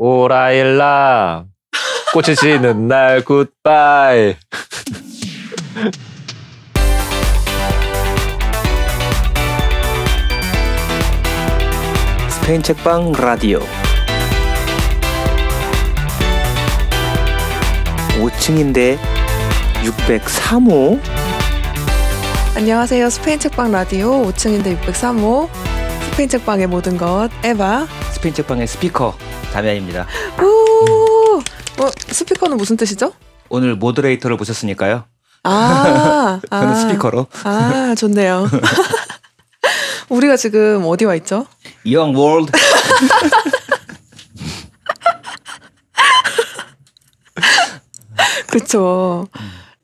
오라일라. 꽃이 지는 날 굿바이. 스페인 책방 라디오. 5층인데 603호. 안녕하세요. 스페인 책방 라디오 5층인데 603호. 스페인 책방의 모든 것 에바. 스페인 책방의 스피커 담양입니다. 우! 어, 스피커는 무슨 뜻이죠? 오늘 moderator를 모셨으니까요. 아, 저는 아, 스피커로 아, 좋네요. 우리가 지금 어디 와 있죠? young world 그렇죠.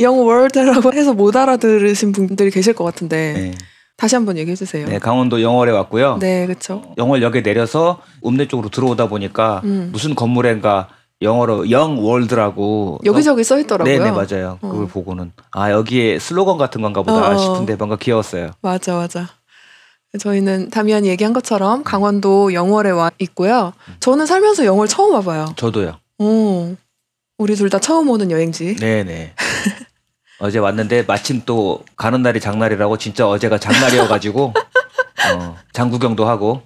young world라고 해서 못 알아들으신 분들이 계실 것 같은데 네. 다시 한번 얘기해 주세요. 네, 강원도 영월에 왔고요. 네, 그렇죠. 영월역에 내려서 읍내 쪽으로 들어오다 보니까 음. 무슨 건물인가 영어로 영 월드라고 여기저기 써 있더라고요. 네네 맞아요. 어. 그걸 보고는 아 여기에 슬로건 같은 건가 보다 어, 어. 싶은데 뭔가 귀여웠어요. 맞아, 맞아. 저희는 다미안이 얘기한 것처럼 강원도 영월에 와 있고요. 저는 살면서 영월 처음 와봐요. 저도요. 오, 우리 둘 다 처음 오는 여행지. 네네. 어제 왔는데 마침 또 가는 날이 장날이라고 진짜 어제가 장날이어가지고 어, 장구경도 하고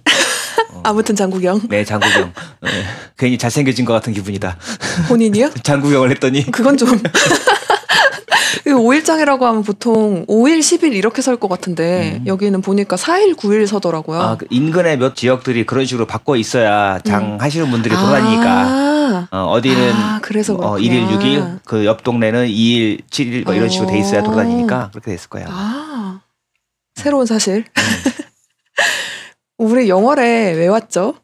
어, 아무튼 장구경 네 장구경 네, 괜히 잘생겨진 것 같은 기분이다. 본인이요? 장구경을 했더니 그건 좀. 5일장이라고 하면 보통 5일, 10일 이렇게 설 것 같은데 음. 여기는 보니까 4일, 9일 서더라고요. 아, 그 인근의 몇 지역들이 그런 식으로 바꿔 있어야 장 하시는 분들이 돌아다니니까 아, 어, 어디는 아, 그래서 어, 그렇구나. 1일 6일 그 옆 동네는 2일 7일 뭐 이런 식으로 돼 있어야 어. 돌아다니니까 그렇게 됐을 거예요. 아, 새로운 사실. 음. 우리 영월에 왜 왔죠?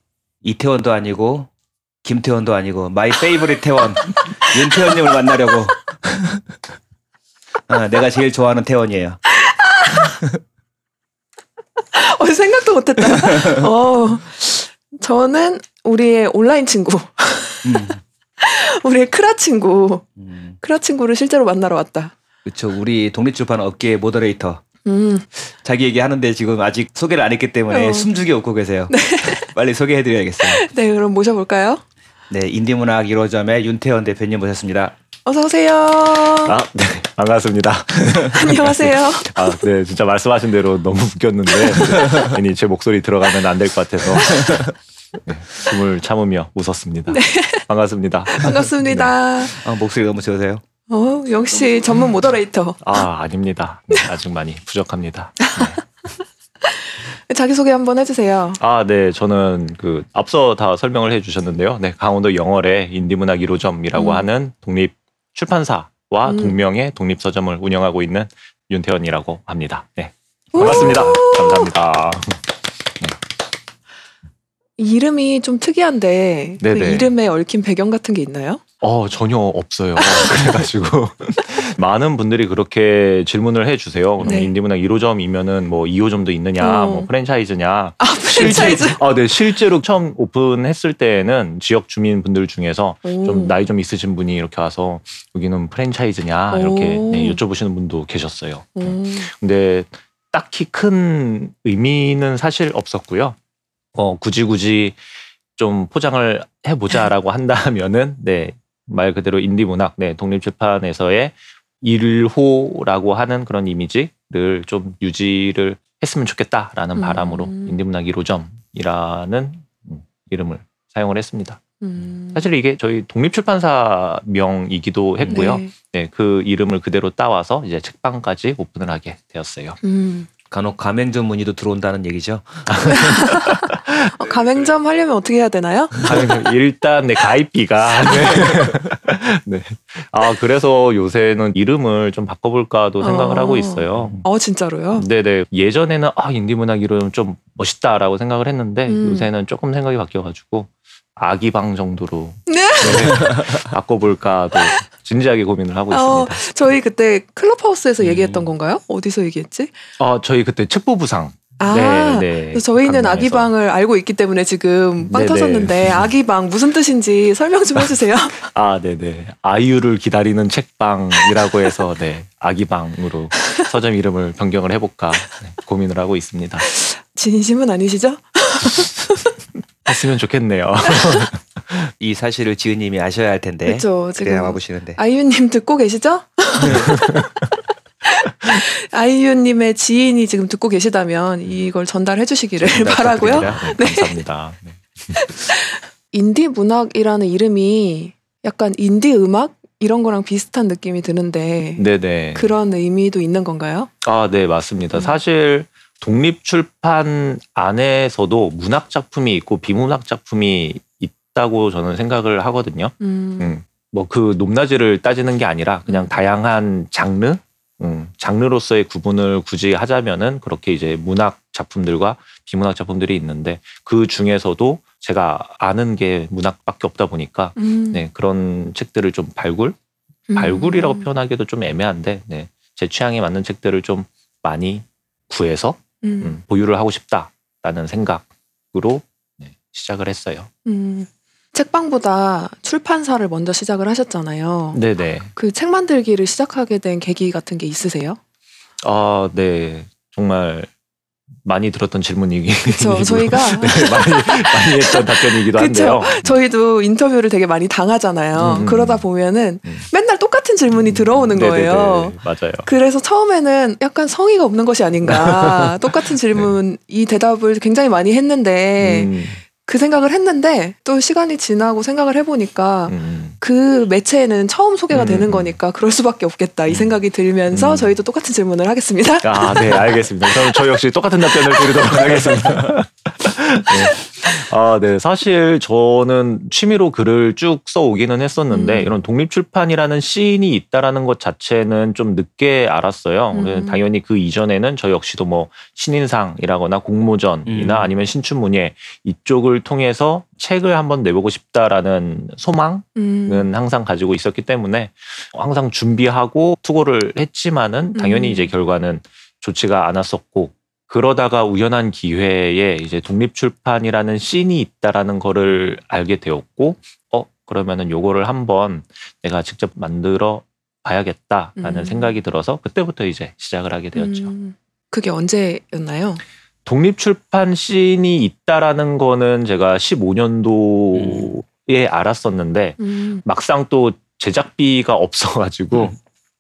이태원도 아니고 김태원도 아니고 my favorite 태원 윤태원님을 만나려고 아, 내가 제일 좋아하는 태원이에요. 어, 생각도 못했다. 어, 저는 우리의 온라인 친구, 음, 우리의 크라 친구, 음, 크라 친구를 실제로 만나러 왔다. 그렇죠. 우리 독립출판 업계의 모더레이터 음, 자기 얘기하는데 지금 아직 소개를 안 했기 때문에 어. 숨죽여 웃고 계세요. 빨리 소개해드려야겠어요. 네, 그럼 모셔볼까요? 네, 인디문학 1호점의 윤태원 대표님 모셨습니다. 어서 오세요. 아, 네, 반갑습니다. 안녕하세요. 아, 네, 진짜 말씀하신 대로 너무 웃겼는데 괜히 제 목소리 들어가면 안 될 것 같아서 네, 숨을 참으며 웃었습니다. 반갑습니다. 반갑습니다. 아, 목소리 너무 좋으세요. 어, 역시 전문 모더레이터. 아, 아닙니다. 네, 아직 많이 부족합니다. 자기소개 한번 해주세요. 아, 네, 저는 그 앞서 다 설명을 해주셨는데요. 네, 강원도 영월의 인디문학 1호점이라고 음. 하는 독립 출판사와 음. 동명의 독립 서점을 운영하고 있는 윤태원이라고 합니다. 네, 반갑습니다. 감사합니다. 이름이 좀 특이한데 그. 이름에 얽힌 배경 같은 게 있나요? 어, 전혀 없어요. 그래가지고 많은 분들이 그렇게 질문을 해주세요. 그럼 네. 인디문학 1호점이면은 뭐 2호점도 있느냐, 어. 뭐 프랜차이즈냐. 아 프랜차이즈. 아, 네, 실제로 처음 오픈했을 때는 지역 주민 분들 중에서 오. 좀 나이 좀 있으신 분이 이렇게 와서 여기는 프랜차이즈냐 이렇게 오. 네, 여쭤보시는 분도 계셨어요. 음. 근데 딱히 큰 의미는 사실 없었고요. 어, 굳이 굳이 좀 포장을 해보자라고 한다면은, 네, 말 그대로 인디 문학, 네, 독립 출판에서의 일호라고 하는 그런 이미지를 좀 유지를 했으면 좋겠다라는 음. 바람으로 인디 문학 1호점이라는 음, 이름을 사용을 했습니다. 음. 사실 이게 저희 독립출판사 명이기도 했고요. 네. 네, 그 이름을 그대로 따와서 이제 책방까지 오픈을 하게 되었어요. 음. 간혹 가맹점 문의도 들어온다는 얘기죠. 어, 가맹점 하려면 어떻게 해야 되나요? 일단 내 가입비가 네. 네. 아 그래서 요새는 이름을 좀 바꿔볼까도 생각을 어. 하고 있어요. 어 진짜로요? 네네 예전에는 아 인디문학 이름 좀 멋있다라고 생각을 했는데 음. 요새는 조금 생각이 바뀌어가지고 아기방 정도로 네. 네, 바꿔볼까도 진지하게 고민을 하고 어, 있습니다. 저희 그때 클럽하우스에서 음. 얘기했던 건가요? 어디서 얘기했지? 아 저희 그때 책보부상 아, 네, 네. 저희는. 아기방을 알고 있기 때문에 지금 빵 네네. 터졌는데 아기방 무슨 뜻인지 설명 좀 해주세요. 아, 네네. 아이유를 기다리는 책방이라고 해서, 네, 아기방으로 서점 이름을 변경을 해볼까 네, 고민을 하고 있습니다. 진심은 아니시죠? 했으면 좋겠네요. 이 사실을 지은님이 아셔야 할 텐데. 그렇죠. 지금 와보시는데. 아이유님 듣고 계시죠? 아이유님의 지인이 지금 듣고 계시다면 이걸 전달해 주시기를 전달 바라고요. 부탁드립니다. 네, 감사합니다. 네. 인디 문학이라는 이름이 약간 인디 음악 이런 거랑 비슷한 느낌이 드는데 네네. 그런 의미도 있는 건가요? 아, 네, 맞습니다. 음. 사실 독립 출판 안에서도 문학 작품이 있고 비문학 작품이 있다고 저는 생각을 하거든요. 음. 음. 뭐그 높낮이를 따지는 게 아니라 그냥 다양한 장르, 음, 장르로서의 구분을 굳이 하자면은 그렇게 이제 문학 작품들과 비문학 작품들이 있는데 그 중에서도 제가 아는 게 문학밖에 없다 보니까 음. 네, 그런 책들을 좀 발굴, 음. 발굴이라고 표현하기도 좀 애매한데 네, 제 취향에 맞는 책들을 좀 많이 구해서 음. 음, 보유를 하고 싶다라는 생각으로 네, 시작을 했어요. 음. 책방보다 출판사를 먼저 시작을 하셨잖아요. 네네. 그 책 만들기를 시작하게 된 계기 같은 게 있으세요? 아, 네. 정말 많이 들었던 질문이기 그렇죠. 저희가 네, 많이 많이 했던 답변이기도 그쵸. 한데요. 저희도 인터뷰를 되게 많이 당하잖아요. 음. 그러다 보면은 음. 맨날 똑같은 질문이 들어오는 네네네. 거예요. 맞아요. 그래서 처음에는 약간 성의가 없는 것이 아닌가. 똑같은 질문, 이 대답을 굉장히 많이 했는데, 음, 그 생각을 했는데, 또 시간이 지나고 생각을 해보니까, 음, 그 매체에는 처음 소개가 음, 되는 음. 거니까 그럴 수밖에 없겠다. 이 음. 생각이 들면서 음. 저희도 똑같은 질문을 하겠습니다. 아, 네, 알겠습니다. 그럼 저 역시 똑같은 답변을 드리도록 하겠습니다. 네. 아, 네. 사실 저는 취미로 글을 쭉 써오기는 했었는데, 음. 이런 독립 출판이라는 시인이 있다라는 것 자체는 좀 늦게 알았어요. 음. 그래서 당연히 그 이전에는 저 역시도 뭐 신인상이라거나 공모전이나 음. 아니면 신춘문예 이쪽을 통해서 책을 한번 내보고 싶다라는 소망 음. 은 항상 가지고 있었기 때문에 항상 준비하고 투고를 했지만은 당연히 음. 이제 결과는 좋지가 않았었고 그러다가 우연한 기회에 이제 독립출판이라는 씬이 있다라는 거를 알게 되었고 어 그러면은 요거를 한번 내가 직접 만들어 봐야겠다라는 음. 생각이 들어서 그때부터 이제 시작을 하게 되었죠. 음. 그게 언제였나요? 독립출판 씬이 있다라는 거는 제가 15년도에 알았었는데 음. 막상 또 제작비가 없어가지고 음.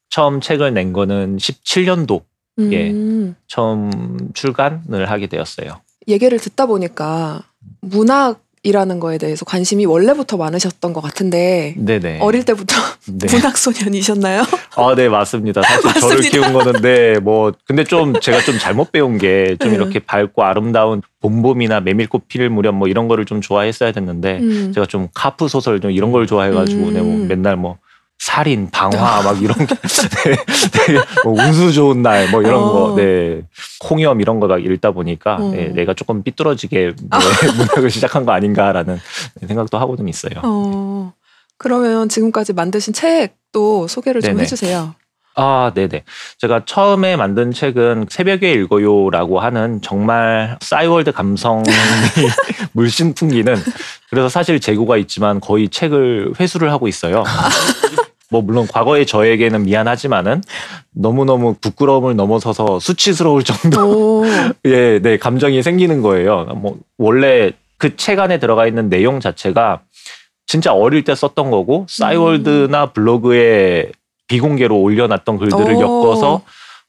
처음 책을 낸 거는 17년도 예. 음. 처음 출간을 하게 되었어요. 얘기를 듣다 보니까 문학이라는 거에 대해서 관심이 원래부터 많으셨던 것 같은데 네네. 어릴 때부터 네. 문학 소년이셨나요? 아, 네, 맞습니다. 사실 저를 맞습니다. 키운 거는 네, 뭐 근데 좀 제가 좀 잘못 배운 게좀 네. 이렇게 밝고 아름다운 봄봄이나 메밀꽃 필 무렵 뭐 이런 거를 좀 좋아했어야 됐는데 음. 제가 좀 카프 소설 좀 이런 걸 좋아해가지고 네, 뭐 음. 맨날 뭐 살인, 방화 막 이런 게 네, 되게 뭐 운수 좋은 날 뭐 이런 어. 거, 네, 홍염 이런 거 막 읽다 보니까 어. 네, 내가 조금 삐뚤어지게 네, 문학을 시작한 거 아닌가라는 생각도 하고는 있어요. 어, 그러면 지금까지 만드신 책도 소개를 좀 네네. 해주세요. 아, 네네. 제가 처음에 만든 책은 새벽에 읽어요라고 하는 정말 싸이월드 감성이 물씬 풍기는 그래서 사실 재고가 있지만 거의 책을 회수를 하고 있어요. 뭐 물론 과거의 저에게는 미안하지만은 너무너무 부끄러움을 넘어서서 수치스러울 정도 오, 예, 네, 감정이 생기는 거예요. 뭐 원래 그 책 안에 들어가 있는 내용 자체가 진짜 어릴 때 썼던 거고 싸이월드나 블로그에 비공개로 올려놨던 글들을 오. 엮어서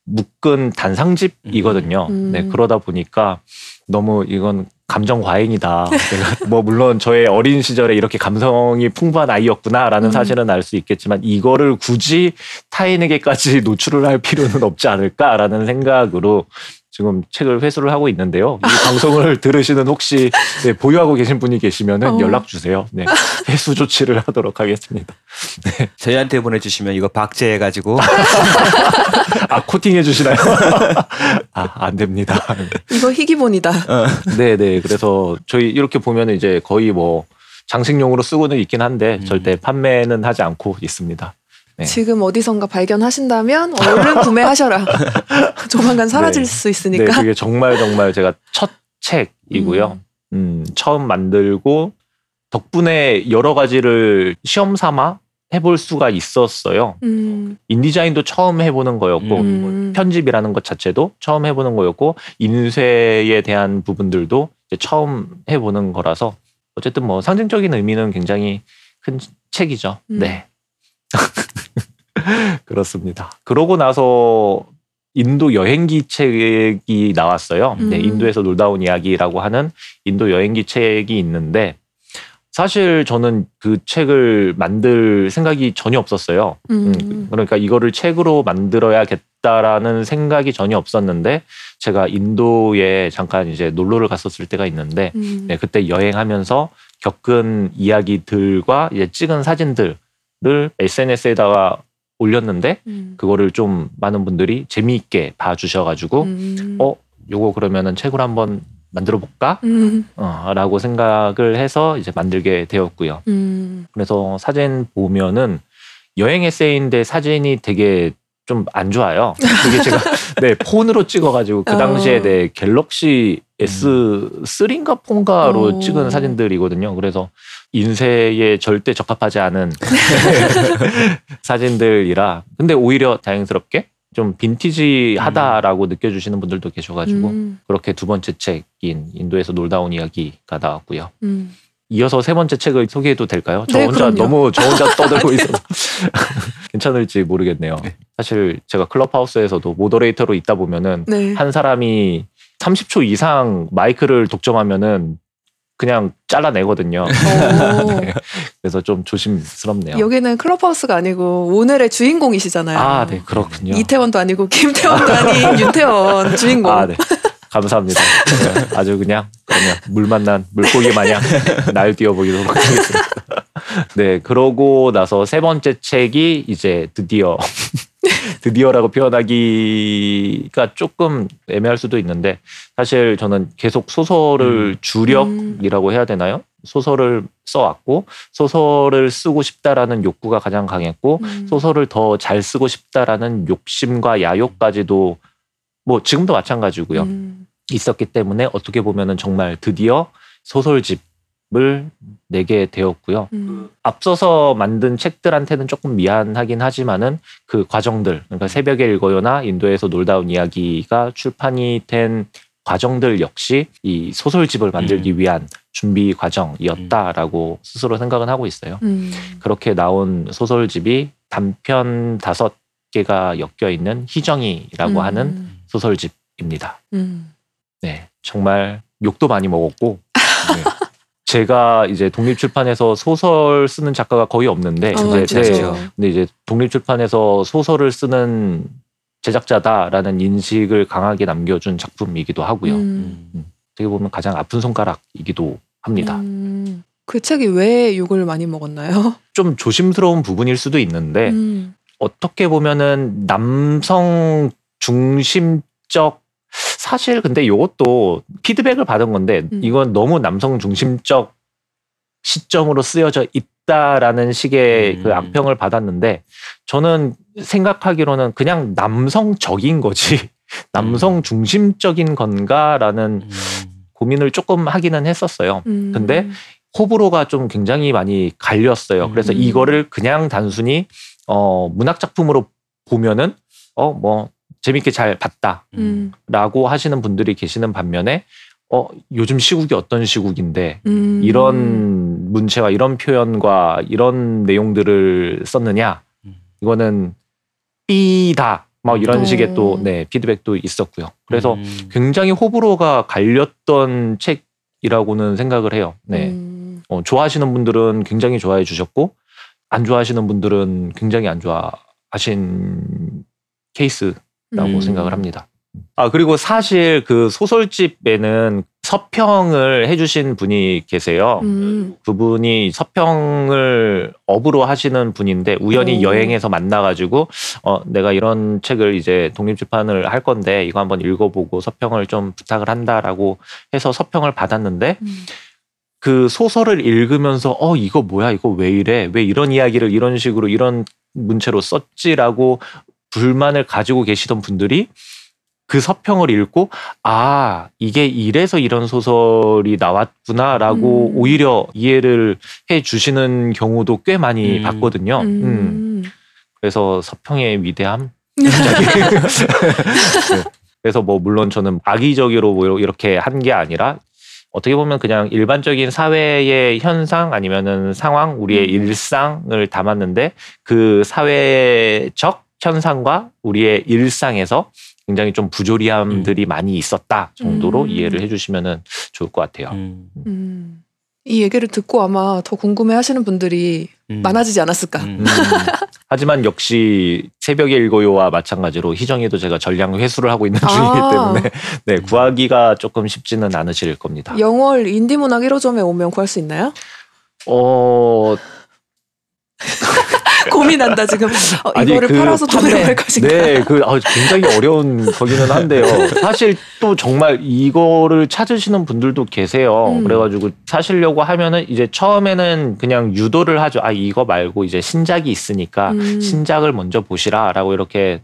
묶은 단상집이거든요. 음. 네, 그러다 보니까 너무 이건 감정 과잉이다. 내가 뭐 물론 저의 어린 시절에 이렇게 감성이 풍부한 아이였구나라는 음. 사실은 알 수 있겠지만 이거를 굳이 타인에게까지 노출을 할 필요는 없지 않을까라는 생각으로 지금 책을 회수를 하고 있는데요. 이 방송을 들으시는 혹시 네, 보유하고 계신 분이 계시면은 어. 연락 주세요. 네, 회수 조치를 하도록 하겠습니다. 저희한테 보내주시면 이거 박제해가지고 아 코팅해 주시나요? 아안 됩니다. 이거 희귀본이다. 네, 네. 그래서 저희 이렇게 보면 이제 거의 뭐 장식용으로 쓰고는 있긴 한데 음. 절대 판매는 하지 않고 있습니다. 네. 지금 어디선가 발견하신다면 얼른 구매하셔라. 조만간 사라질 네. 수 네, 있으니까. 그게 정말 정말 제가 첫 책이고요. 음, 처음 만들고 덕분에 여러 가지를 시험 삼아 해볼 수가 있었어요. 음, 인디자인도 처음 해보는 거였고 음. 뭐 편집이라는 것 자체도 처음 해보는 거였고 인쇄에 대한 부분들도 이제 처음 해보는 거라서 어쨌든 뭐 상징적인 의미는 굉장히 큰 책이죠. 음. 네. 그렇습니다. 그러고 나서 인도 여행기 책이 나왔어요. 네, 음. 인도에서 놀다 온 이야기라고 하는 인도 여행기 책이 있는데 사실 저는 그 책을 만들 생각이 전혀 없었어요. 음. 음, 그러니까 이거를 책으로 만들어야겠다라는 생각이 전혀 없었는데 제가 인도에 잠깐 이제 놀러를 갔었을 때가 있는데 음. 네, 그때 여행하면서 겪은 이야기들과 이제 찍은 사진들을 SNS에다가 올렸는데 음. 그거를 좀 많은 분들이 재미있게 봐주셔가지고 음. 어 요거 그러면은 책으로 한번 만들어 볼까? 음. 어, 라고 생각을 해서 이제 만들게 되었고요. 음. 그래서 사진 보면은 여행 에세이인데 사진이 되게 좀 안 좋아요. 그게 제가 네 폰으로 찍어가지고 그 당시에 어. 네 갤럭시 S3인가 4인가로 오. 찍은 사진들이거든요. 그래서 인쇄에 절대 적합하지 않은 사진들이라 근데 오히려 다행스럽게 좀 빈티지하다라고 느껴주시는 분들도 계셔가지고 음. 그렇게 두 번째 책인 인도에서 놀다 온 이야기가 나왔고요. 음. 이어서 세 번째 책을 소개해도 될까요? 저 네, 혼자 그럼요. 너무 저 혼자 떠들고 있어서 괜찮을지 모르겠네요. 네. 사실 제가 클럽하우스에서도 모더레이터로 있다 보면은 네. 한 사람이 30초 이상 마이크를 독점하면은 그냥 잘라내거든요. 오. 네. 그래서 좀 조심스럽네요. 여기는 클럽하우스가 아니고 오늘의 주인공이시잖아요. 아, 네, 그렇군요. 이태원도 아니고 김태원도 아닌 윤태원 주인공. 아, 네. 감사합니다. 네, 아주 그냥 그러면 물 만난 물고기 마냥 날 뛰어보도록 하겠습니다. 네, 그러고 나서 세 번째 책이 이제 드디어 드디어라고 표현하기가 조금 애매할 수도 있는데 사실 저는 계속 소설을 주력이라고 해야 되나요? 소설을 써왔고 소설을 쓰고 싶다라는 욕구가 가장 강했고 음. 소설을 더 잘 쓰고 싶다라는 욕심과 야욕까지도 뭐 지금도 마찬가지고요. 음. 있었기 때문에 어떻게 보면은 정말 드디어 소설집 을 내게 되었고요. 음. 앞서서 만든 책들한테는 조금 미안하긴 하지만은 그 과정들, 그러니까 새벽에 읽어요나 인도에서 놀다 온 이야기가 출판이 된 과정들 역시 이 소설집을 만들기 위한 준비 과정이었다라고 스스로 생각은 하고 있어요. 음. 그렇게 나온 소설집이 단편 다섯 개가 엮여 있는 희정이라고 음. 하는 소설집입니다. 음. 네, 정말 욕도 많이 먹었고 네. 제가 이제 독립 출판에서 소설 쓰는 작가가 거의 없는데 어, 이제. 네, 근데 이제 독립 출판에서 소설을 쓰는 제작자다라는 인식을 강하게 남겨준 작품이기도 하고요. 음. 어떻게 보면 가장 아픈 손가락이기도 합니다. 음. 그 책이 왜 욕을 많이 먹었나요? 좀 조심스러운 부분일 수도 있는데 음. 어떻게 보면은 남성 중심적 사실 근데 이것도 피드백을 받은 건데 음. 이건 너무 남성 중심적 시점으로 쓰여져 있다라는 식의 음. 그 악평을 받았는데 저는 생각하기로는 그냥 남성적인 거지 남성 중심적인 건가라는 음. 고민을 조금 하기는 했었어요. 음. 근데 호불호가 좀 굉장히 많이 갈렸어요. 그래서 음. 이거를 그냥 단순히 어 문학 작품으로 보면은 어 뭐 재밌게 잘 음. 봤다라고 하시는 분들이 계시는 반면에 어 요즘 시국이 어떤 시국인데 음. 이런 문체와 이런 표현과 이런 내용들을 썼느냐 음. 이거는 B다 뭐 이런 어. 식의 또 네 피드백도 있었고요. 그래서 음. 굉장히 호불호가 갈렸던 책이라고는 생각을 해요. 네. 음. 어, 좋아하시는 분들은 굉장히 좋아해 주셨고 안 좋아하시는 분들은 굉장히 안 좋아하신 케이스라고 음. 생각을 합니다. 아 그리고 사실 그 소설집에는 서평을 해주신 분이 계세요. 음. 그분이 서평을 업으로 하시는 분인데 우연히 오. 여행에서 만나가지고 어 내가 이런 책을 이제 독립출판을 할 건데 이거 한번 읽어보고 서평을 좀 부탁을 한다라고 해서 서평을 받았는데 음. 그 소설을 읽으면서 어 이거 뭐야 이거 왜 이래 왜 이런 이야기를 이런 식으로 이런 문체로 썼지라고 불만을 가지고 계시던 분들이 그 서평을 읽고 아 이게 이래서 이런 소설이 나왔구나라고 음. 오히려 이해를 해 주시는 경우도 꽤 많이 음. 봤거든요. 음. 음. 그래서 서평의 위대함 네. 그래서 뭐 물론 저는 악의적으로 뭐 이렇게 한 게 아니라 어떻게 보면 그냥 일반적인 사회의 현상 아니면은 상황, 우리의 음. 일상을 담았는데 그 사회적 현상과 우리의 일상에서 굉장히 좀 부조리함들이 많이 있었다 정도로 음. 이해를 해주시면은 좋을 것 같아요. 음, 음. 이 얘기를 듣고 아마 더 궁금해하시는 분들이 음. 많아지지 않았을까. 음. 음, 하지만 역시 새벽의 일고요와 마찬가지로 희정이도 제가 전량 회수를 하고 있는 중이기 아. 때문에 네 구하기가 조금 쉽지는 않으실 겁니다. 영월 인디문학 1호점에 오면 구할 수 있나요? 어 고민한다 지금. 어, 아니, 이거를 그 팔아서 돈을 벌 것인가. 네, 그 아, 굉장히 어려운 거기는 한데요. 사실 또 정말 이거를 찾으시는 분들도 계세요. 음. 그래가지고 사시려고 하면은 이제 처음에는 그냥 유도를 하죠. 아 이거 말고 이제 신작이 있으니까 음. 신작을 먼저 보시라라고 이렇게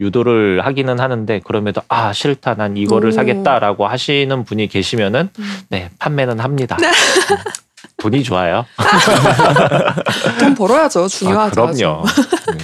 유도를 하기는 하는데 그럼에도 아 싫다 난 이거를 오. 사겠다라고 하시는 분이 계시면은 음. 네 판매는 합니다. 음, 돈이 좋아요. 돈 벌어야죠. 중요하죠. 아, 그럼요. 음.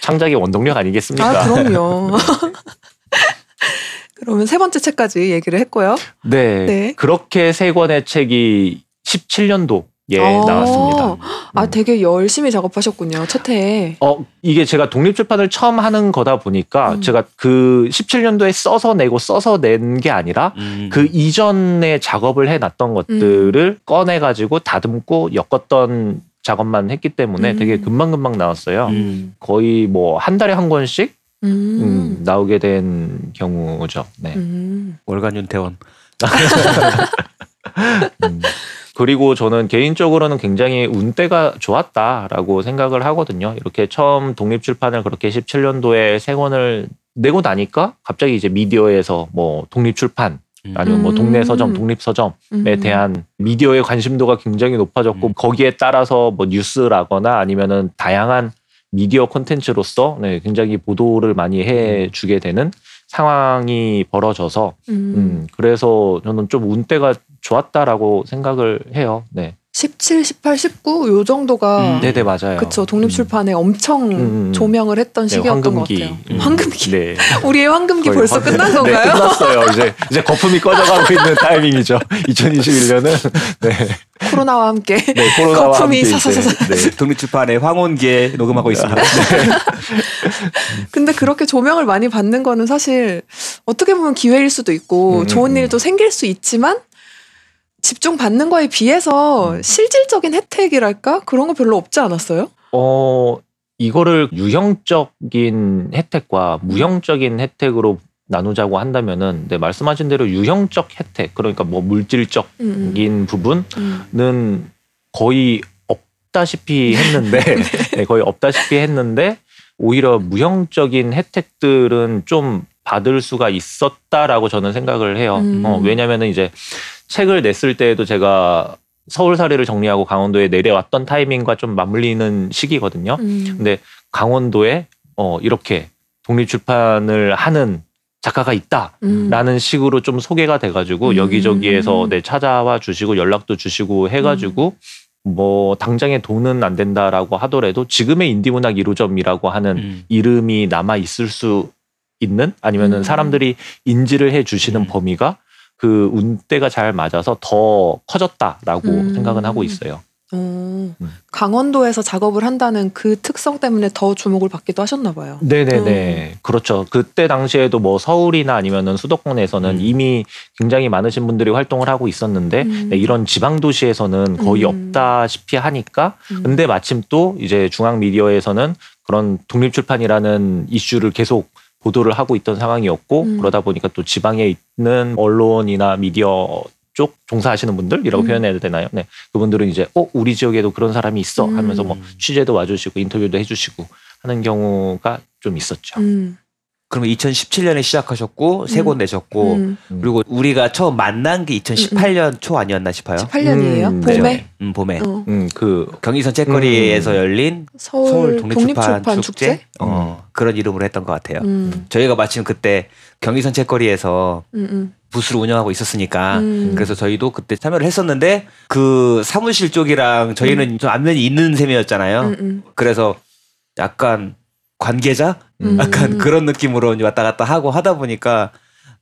창작의 원동력 아니겠습니까? 아, 그럼요. 그러면 세 번째 책까지 얘기를 했고요. 네, 네. 그렇게 세 권의 책이 17년도 에 어. 나왔습니다. 아, 음. 되게 열심히 작업하셨군요. 첫 해에. 어, 이게 제가 독립 출판을 처음 하는 거다 보니까 음. 제가 그 17년도에 써서 내고 써서 낸 게 아니라 음. 그 이전에 작업을 해놨던 것들을 꺼내 가지고 다듬고 엮었던 작업만 했기 때문에 음. 되게 금방 금방 나왔어요. 음. 거의 뭐 한 달에 한 권씩 음. 음, 나오게 된 경우죠. 네. 음. 월간 윤태원. 음. 그리고 저는 개인적으로는 굉장히 운때가 좋았다라고 생각을 하거든요. 이렇게 처음 독립출판을 그렇게 17년도에 세 권을 내고 나니까 갑자기 이제 미디어에서 뭐 독립출판 아니면 뭐 음. 동네 서점, 독립 서점에 음. 대한 미디어의 관심도가 굉장히 높아졌고 음. 거기에 따라서 뭐 뉴스라거나 아니면은 다양한 미디어 콘텐츠로서 네, 굉장히 보도를 많이 해주게 되는 상황이 벌어져서 음. 음, 그래서 저는 좀 운때가 좋았다라고 생각을 해요. 네. 17, 18, 19 요 정도가 음. 네네, 맞아요. 그쵸 독립출판에 엄청 음. 조명을 했던 네, 시기였던 황금기. 것 같아요. 음. 황금기. 네. 우리의 황금기 벌써 황금- 끝난 네, 건가요? 끝났어요. 이제, 이제 거품이 꺼져가고 있는 타이밍이죠. 2021년은. 네. 코로나와 함께. 네, 코로나와 거품이 사사사사. 네. 독립출판의 황혼기에 녹음하고 있습니다. 근데 그렇게 조명을 많이 받는 거는 사실 어떻게 보면 기회일 수도 있고 음, 좋은 음, 일도 생길 수 있지만 집중 받는 거에 비해서 음. 실질적인 혜택이랄까 그런 거 별로 없지 않았어요? 어, 이거를 유형적인 혜택과 무형적인 혜택으로 나누자고 한다면은, 네, 말씀하신 대로 유형적 혜택, 그러니까 뭐 물질적인 음, 부분은 음. 거의 없다시피 했는데, 네, 거의 없다시피 했는데, 오히려 무형적인 혜택들은 좀 받을 수가 있었다라고 저는 생각을 해요. 음. 어, 왜냐면은 이제 책을 냈을 때에도 제가 서울 사례를 정리하고 강원도에 내려왔던 타이밍과 좀 맞물리는 시기거든요. 음. 근데 강원도에 어, 이렇게 독립 출판을 하는 작가가 있다라는 음. 식으로 좀 소개가 돼가지고 음. 여기저기에서 네, 찾아와 주시고 연락도 주시고 해가지고 음. 뭐 당장에 돈은 안 된다라고 하더라도 지금의 인디문학 1호점이라고 하는 음. 이름이 남아 있을 수 있는 아니면은 음. 사람들이 인지를 해 주시는 음. 범위가 그 운때가 잘 맞아서 더 커졌다라고 음. 생각은 하고 있어요. 어, 음. 강원도에서 작업을 한다는 그 특성 때문에 더 주목을 받기도 하셨나 봐요. 네네네. 그렇죠. 그때 당시에도 뭐 서울이나 아니면은 수도권에서는 음. 이미 굉장히 많으신 분들이 활동을 하고 있었는데 음. 네, 이런 지방 도시에서는 거의 음. 없다시피 하니까 음. 근데 마침 또 이제 중앙 미디어에서는 그런 독립출판이라는 이슈를 계속 보도를 하고 있던 상황이었고 음. 그러다 보니까 또 지방에 있는 언론이나 미디어 쪽 종사하시는 분들이라고 음. 표현해야 되나요? 네. 그분들은 이제 어 우리 지역에도 그런 사람이 있어 음. 하면서 뭐 취재도 와주시고 인터뷰도 해주시고 하는 경우가 좀 있었죠. 음. 그러면 2017년에 시작하셨고 세 음. 권 내셨고 음. 그리고 우리가 처음 만난 게 2018년 초 아니었나 싶어요. 18년이에요? 음, 봄에 네. 음, 봄에 어. 음 그 경의선 책거리에서 음. 열린 서울, 서울 독립출판, 독립출판, 축제? 축제, 어, 그런 이름으로 했던 것 같아요. 음. 저희가 마침 그때 경의선 책거리에서 음, 음. 부스를 운영하고 있었으니까 음. 그래서 저희도 그때 참여를 했었는데 그 사무실 쪽이랑 저희는 좀 안면이 있는 셈이었잖아요. 음, 음. 그래서 약간 관계자 음. 약간 그런 느낌으로 왔다 갔다 하고 하다 보니까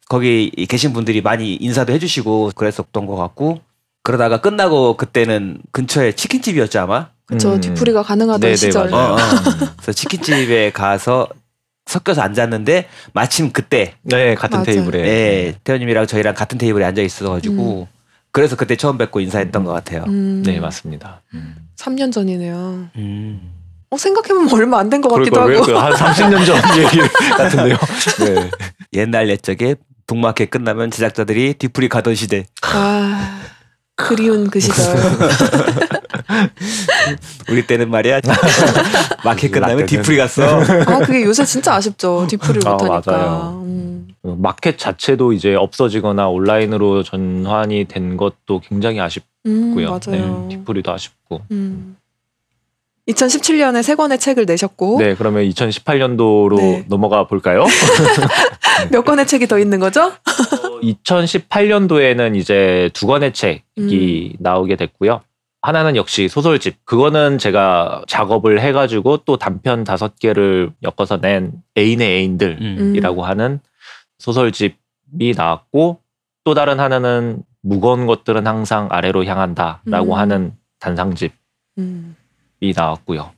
거기 계신 분들이 많이 인사도 해주시고 그랬었던 것 같고 그러다가 끝나고 그때는 근처에 치킨집이었죠 아마. 그쵸 음. 뒤풀이가 가능하던 네네, 시절. 맞아요. 어, 어. 그래서 치킨집에 가서 섞여서 앉았는데 마침 그때 네, 같은 맞아요. 테이블에. 예, 태현님이랑 저희랑 같은 테이블에 앉아 있어가지고 그래서 그때 처음 뵙고 인사했던 것 같아요. 음, 네, 맞습니다. 3년 전이네요. 음. 어, 생각해보면 얼마 안 된 것 같기도 하고. 왜한 30년 전 얘기 같은데요. 네. 옛날 옛적에 북마켓 끝나면 제작자들이 뒤풀이 가던 시대. 아 그리운 그 시절. 우리 때는 말이야 마켓 끝나면. 뒤풀이 갔어. 아 그게 요새 진짜 아쉽죠. 뒤풀이를 아, 못하니까. 맞아요. 음. 그 마켓 자체도 이제 없어지거나 온라인으로 전환이 된 것도 굉장히 아쉽고요. 음, 맞아요. 네, 뒷풀이도 아쉽고. 음. 2017년에 세 권의 책을 내셨고 네, 그러면 2018년도로 네. 넘어가 볼까요? 몇 권의 책이 더 있는 거죠? 2018년도에는 이제 두 권의 책이 나오게 됐고요. 하나는 역시 소설집. 그거는 제가 작업을 해가지고 또 단편 다섯 개를 엮어서 낸 애인의 애인들이라고 음. 하는 소설집이 나왔고 또 다른 하나는 무거운 것들은 항상 아래로 향한다라고 음. 하는 단상집이 음. 나왔고요.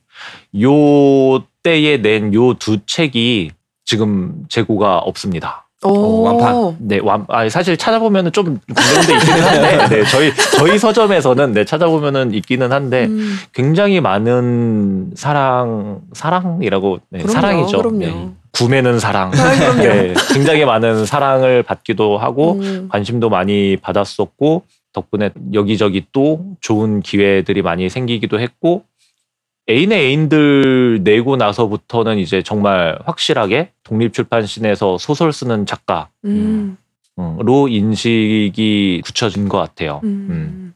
요 때에 낸 요 두 책이 지금 재고가 없습니다. 오, 완판. 네, 완, 아, 사실 찾아보면은 좀 공개돼 있기는 한데, 네, 저희, 저희 서점에서는 네, 찾아보면은 있기는 한데, 음, 굉장히 많은 사랑, 사랑이라고, 네, 그럼요, 사랑이죠. 그럼요. 네, 구매는 사랑. 아. 네, 굉장히 많은 사랑을 받기도 하고, 음, 관심도 많이 받았었고, 덕분에 여기저기 또 좋은 기회들이 많이 생기기도 했고, 애인의 애인들 내고 나서부터는 이제 정말 확실하게 독립출판신에서 소설 쓰는 작가로 음, 인식이 굳혀진 것 같아요. 음. 음.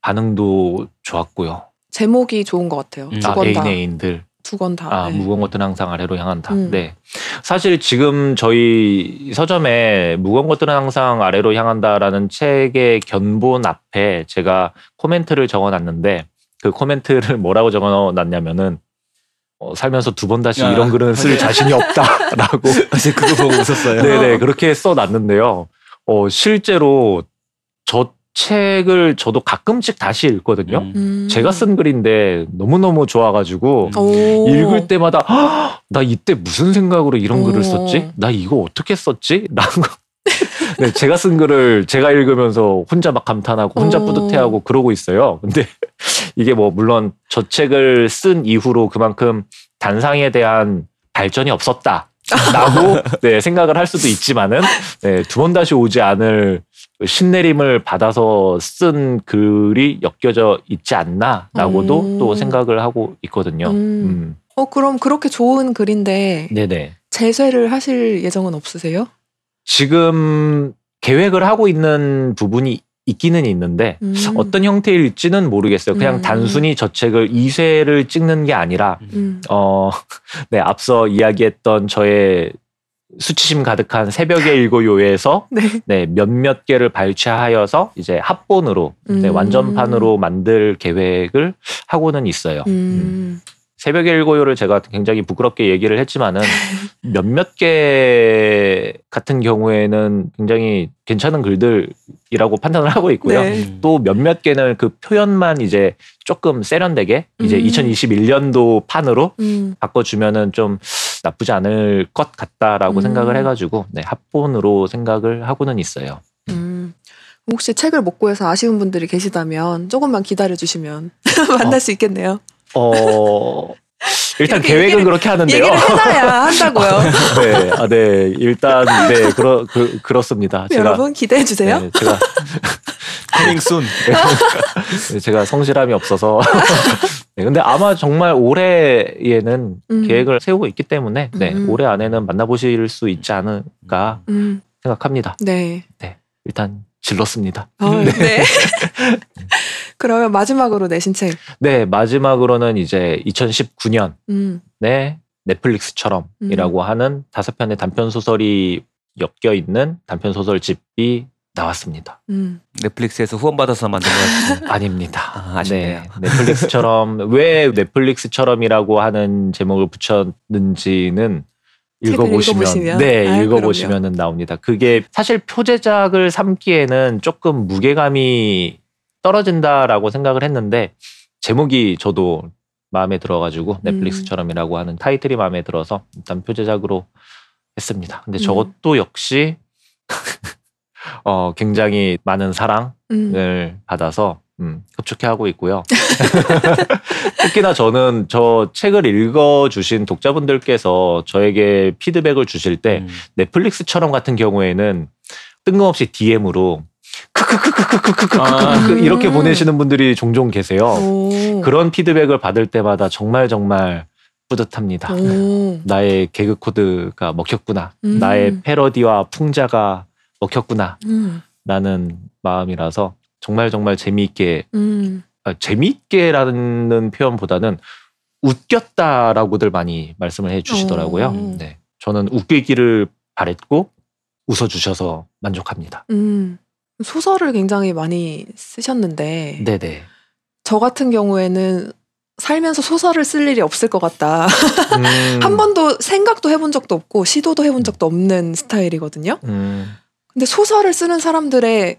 반응도 좋았고요. 제목이 좋은 것 같아요. 음. 두 아, 권 다. 애인의 애인들. 두 권 다. 아, 네. 무거운 것들은 항상 아래로 향한다. 음. 네. 사실 지금 저희 서점에 무거운 것들은 항상 아래로 향한다라는 책의 견본 앞에 제가 코멘트를 적어 놨는데 그 코멘트를 뭐라고 적어 놨냐면은 어, 살면서 두 번 다시 야. 이런 글은 쓸 자신이 없다라고 어제 그거 보고 웃었어요. 네네 그렇게 써 놨는데요. 어, 실제로 저 책을 저도 가끔씩 다시 읽거든요. 음. 음. 제가 쓴 글인데 너무너무 좋아가지고 오. 읽을 때마다 "헉, 나 이때 무슨 생각으로 이런 글을 오. 썼지? 나 이거 어떻게 썼지? 라는 거. 네, 제가 쓴 글을 제가 읽으면서 혼자 막 감탄하고 혼자 오. 뿌듯해하고 그러고 있어요. 근데 이게 뭐 물론 저 책을 쓴 이후로 그만큼 단상에 대한 발전이 없었다. 라고 네, 생각을 할 수도 있지만은 네, 두 번 다시 오지 않을 신내림을 받아서 쓴 글이 엮여져 있지 않나라고도 음. 또 생각을 하고 있거든요. 음. 음. 어 그럼 그렇게 좋은 글인데 네네. 재쇄를 하실 예정은 없으세요? 지금 계획을 하고 있는 부분이 있기는 있는데 음. 어떤 형태일지는 모르겠어요. 그냥 음. 단순히 저 책을 2쇄를 찍는 게 아니라 음. 어, 네, 앞서 이야기했던 저의 수치심 가득한 새벽의 일고요에서 네. 네, 몇몇 개를 발췌하여서 이제 합본으로 네, 음. 완전판으로 만들 계획을 하고는 있어요. 음. 새벽의 일고요를 제가 굉장히 부끄럽게 얘기를 했지만은 몇몇 개 같은 경우에는 굉장히 괜찮은 글들이라고 판단을 하고 있고요. 네. 음. 또 몇몇 개는 그 표현만 이제 조금 세련되게 이제 음. 2021년도 판으로 음. 바꿔주면은 좀 나쁘지 않을 것 같다라고 음. 생각을 해가지고 네, 합본으로 생각을 하고는 있어요. 음. 혹시 책을 못 구해서 아쉬운 분들이 계시다면 조금만 기다려 주시면 만날 수 있겠네요. 어 일단 계획은 그렇게 하는데요. 얘기를 해놔야 한다고요. 네, 아, 네, 일단 네 그러 그, 그렇습니다. 제가 여러분 기대해 주세요. 네, 제가 coming soon. 네, 제가 성실함이 없어서. 네, 근데 아마 정말 올해에는 음. 계획을 세우고 있기 때문에 네, 음. 올해 안에는 만나보실 수 있지 않을까 음. 생각합니다. 네. 일단 질렀습니다. 어, 네. 그러면 마지막으로 내신 책. 네, 마지막으로는 이제 2019년에 음. 넷플릭스처럼이라고 하는 다섯 편의 단편 소설이 엮여 있는 단편 소설 집이 나왔습니다. 음. 넷플릭스에서 후원받아서 만든 거 아닙니다. 아, 아쉽네요. 네, 넷플릭스처럼 왜 넷플릭스처럼이라고 하는 제목을 붙였는지는 읽어보시면, 읽어보시면? 네 아유, 읽어보시면은 나옵니다. 그게 사실 표제작을 삼기에는 조금 무게감이 떨어진다라고 생각을 했는데 제목이 저도 마음에 들어가지고 넷플릭스처럼이라고 하는 타이틀이 마음에 들어서 일단 표제작으로 했습니다. 근데 음. 저것도 역시 어 굉장히 많은 사랑을 음. 받아서 음, 흡족해 하고 있고요. 특히나 저는 저 책을 읽어주신 독자분들께서 저에게 피드백을 주실 때 음. 넷플릭스처럼 같은 경우에는 뜬금없이 DM으로 크크크크크크크크크 아. 이렇게 보내시는 분들이 종종 계세요. 오. 그런 피드백을 받을 때마다 정말 정말 뿌듯합니다. 오. 나의 개그 코드가 먹혔구나. 음. 나의 패러디와 풍자가 먹혔구나. 음. 라는 마음이라서 정말 정말 재미있게 음. 아, 재미있게라는 표현보다는 웃겼다라고들 많이 말씀을 해주시더라고요. 오. 네, 저는 웃기기를 바랬고 웃어주셔서 만족합니다. 음. 소설을 굉장히 많이 쓰셨는데 네네. 저 같은 경우에는 살면서 소설을 쓸 일이 없을 것 같다. 음, 한 번도 생각도 해본 적도 없고 시도도 해본 적도 없는 스타일이거든요. 음, 근데 소설을 쓰는 사람들의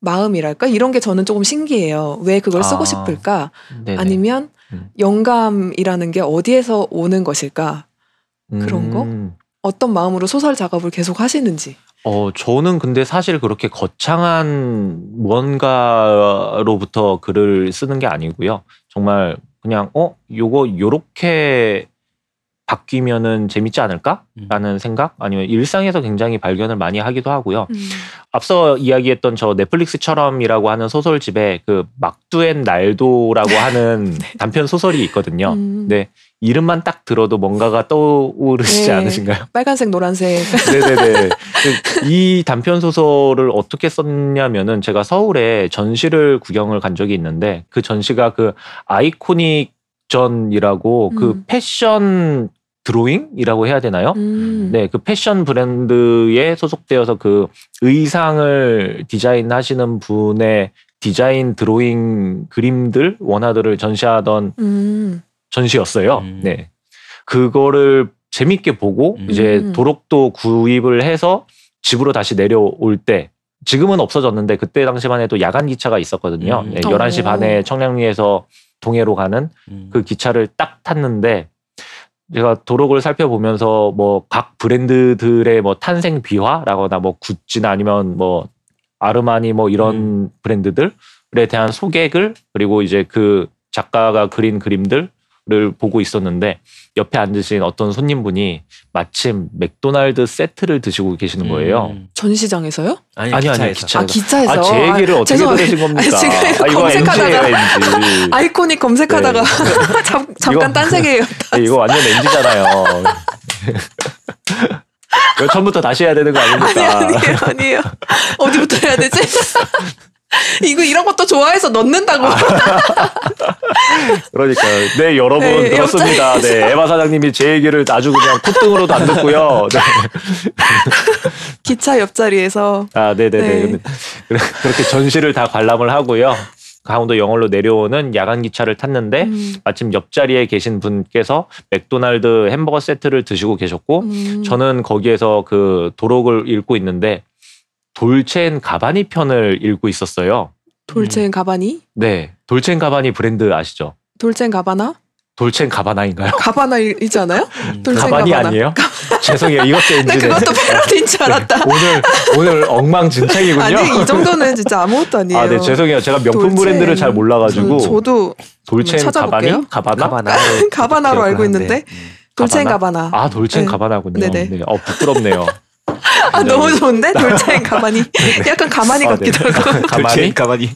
마음이랄까 이런 게 저는 조금 신기해요. 왜 그걸 쓰고 아, 싶을까? 네네. 아니면 음. 영감이라는 게 어디에서 오는 것일까? 그런 거? 음, 어떤 마음으로 소설 작업을 계속 하시는지. 어, 저는 근데 사실 그렇게 거창한 무언가로부터 글을 쓰는 게 아니고요. 정말 그냥 어, 요거 요렇게 바뀌면은 재밌지 않을까라는 생각 아니면 일상에서 굉장히 발견을 많이 하기도 하고요. 음. 앞서 이야기했던 저 넷플릭스처럼이라고 하는 소설집에 그 막두엔 날도라고 하는 단편 소설이 있거든요. 음. 네. 이름만 딱 들어도 뭔가가 떠오르시지 네. 않으신가요? 빨간색, 노란색. 네네네. 그이 단편 소설을 어떻게 썼냐면은 제가 서울에 전시를 구경을 간 적이 있는데 그 전시가 그 아이코닉 전이라고 그 음. 패션 드로잉이라고 해야 되나요? 음. 네, 그 패션 브랜드에 소속되어서 그 의상을 디자인하시는 분의 디자인 드로잉 그림들 원화들을 전시하던 음. 전시였어요. 음. 네. 그거를 재밌게 보고 음. 이제 음. 도록도 구입을 해서 집으로 다시 내려올 때 지금은 없어졌는데 그때 당시만 해도 야간 기차가 있었거든요. 음. 네, 11시 오. 반에 청량리에서 동해로 가는 음. 그 기차를 딱 탔는데 제가 도록을 살펴보면서 뭐 각 브랜드들의 뭐 탄생 비화라거나 뭐 구찌나 아니면 뭐 아르마니 뭐 이런 브랜드들에 대한 소개글 그리고 이제 그 작가가 그린 그림들 을 보고 있었는데 옆에 앉으신 어떤 손님분이 마침 맥도날드 세트를 드시고 계시는 거예요. 음. 전시장에서요? 아니, 아니요, 기차에서. 기차. 아 기차에서. 아, 제 얘기를 아, 어떻게. 들으신 겁니까? 아니, 지금 아, 이거 검색하다가. 아이코닉 검색하다가 네. 잠, 잠깐 이거- 딴 세계에 네, 이거 완전 NG잖아요. 이거 처음부터 다시 해야 되는 거 아니 아닙니까? 아니에요 아니에요 어디부터 해야 되지? 이거 이런 것도 좋아해서 넣는다고 그러니까 네 여러분 네, 들었습니다. 네 에바 사장님이 제 얘기를 아주 그냥 콧등으로도 안 듣고요. 네. 기차 옆자리에서 아 네네네. 네. 그렇게 전시를 다 관람을 하고요. 강원도 영월로 내려오는 야간 기차를 탔는데 음, 마침 옆자리에 계신 분께서 맥도날드 햄버거 세트를 드시고 계셨고 음. 저는 거기에서 그 도록을 읽고 있는데 돌첸 가바니 편을 읽고 있었어요. 돌첸 가바니 네, 돌첸 가바니 브랜드 아시죠? 돌첸 가바나 돌첸 가바나인가요? 가바나 이- 있지 않아요? 음. 돌- 돌첸 가바니 가바나. 아니에요? 죄송해요. 이것도 나 엔지네. 그것도 패러디인 줄 알았다. 오늘 오늘 엉망진창이군요. 아니 이 정도는 진짜 아무것도 아니에요. 아, 네, 죄송해요. 제가 명품 돌첸. 브랜드를 잘 몰라가지고 저, 도 돌첸 찾아볼게요. 가바니 가바나? 가바나. 가바나로 알고 있는데 음. 돌첸 가바나? 가바나. 아, 돌첸 네. 가바나군요. 네네. 네, 어 부끄럽네요. 아 너무 좋은데 돌첸 가바니. 약간 가마니 아, 네. 같기도 하고. 가만히? 가만히.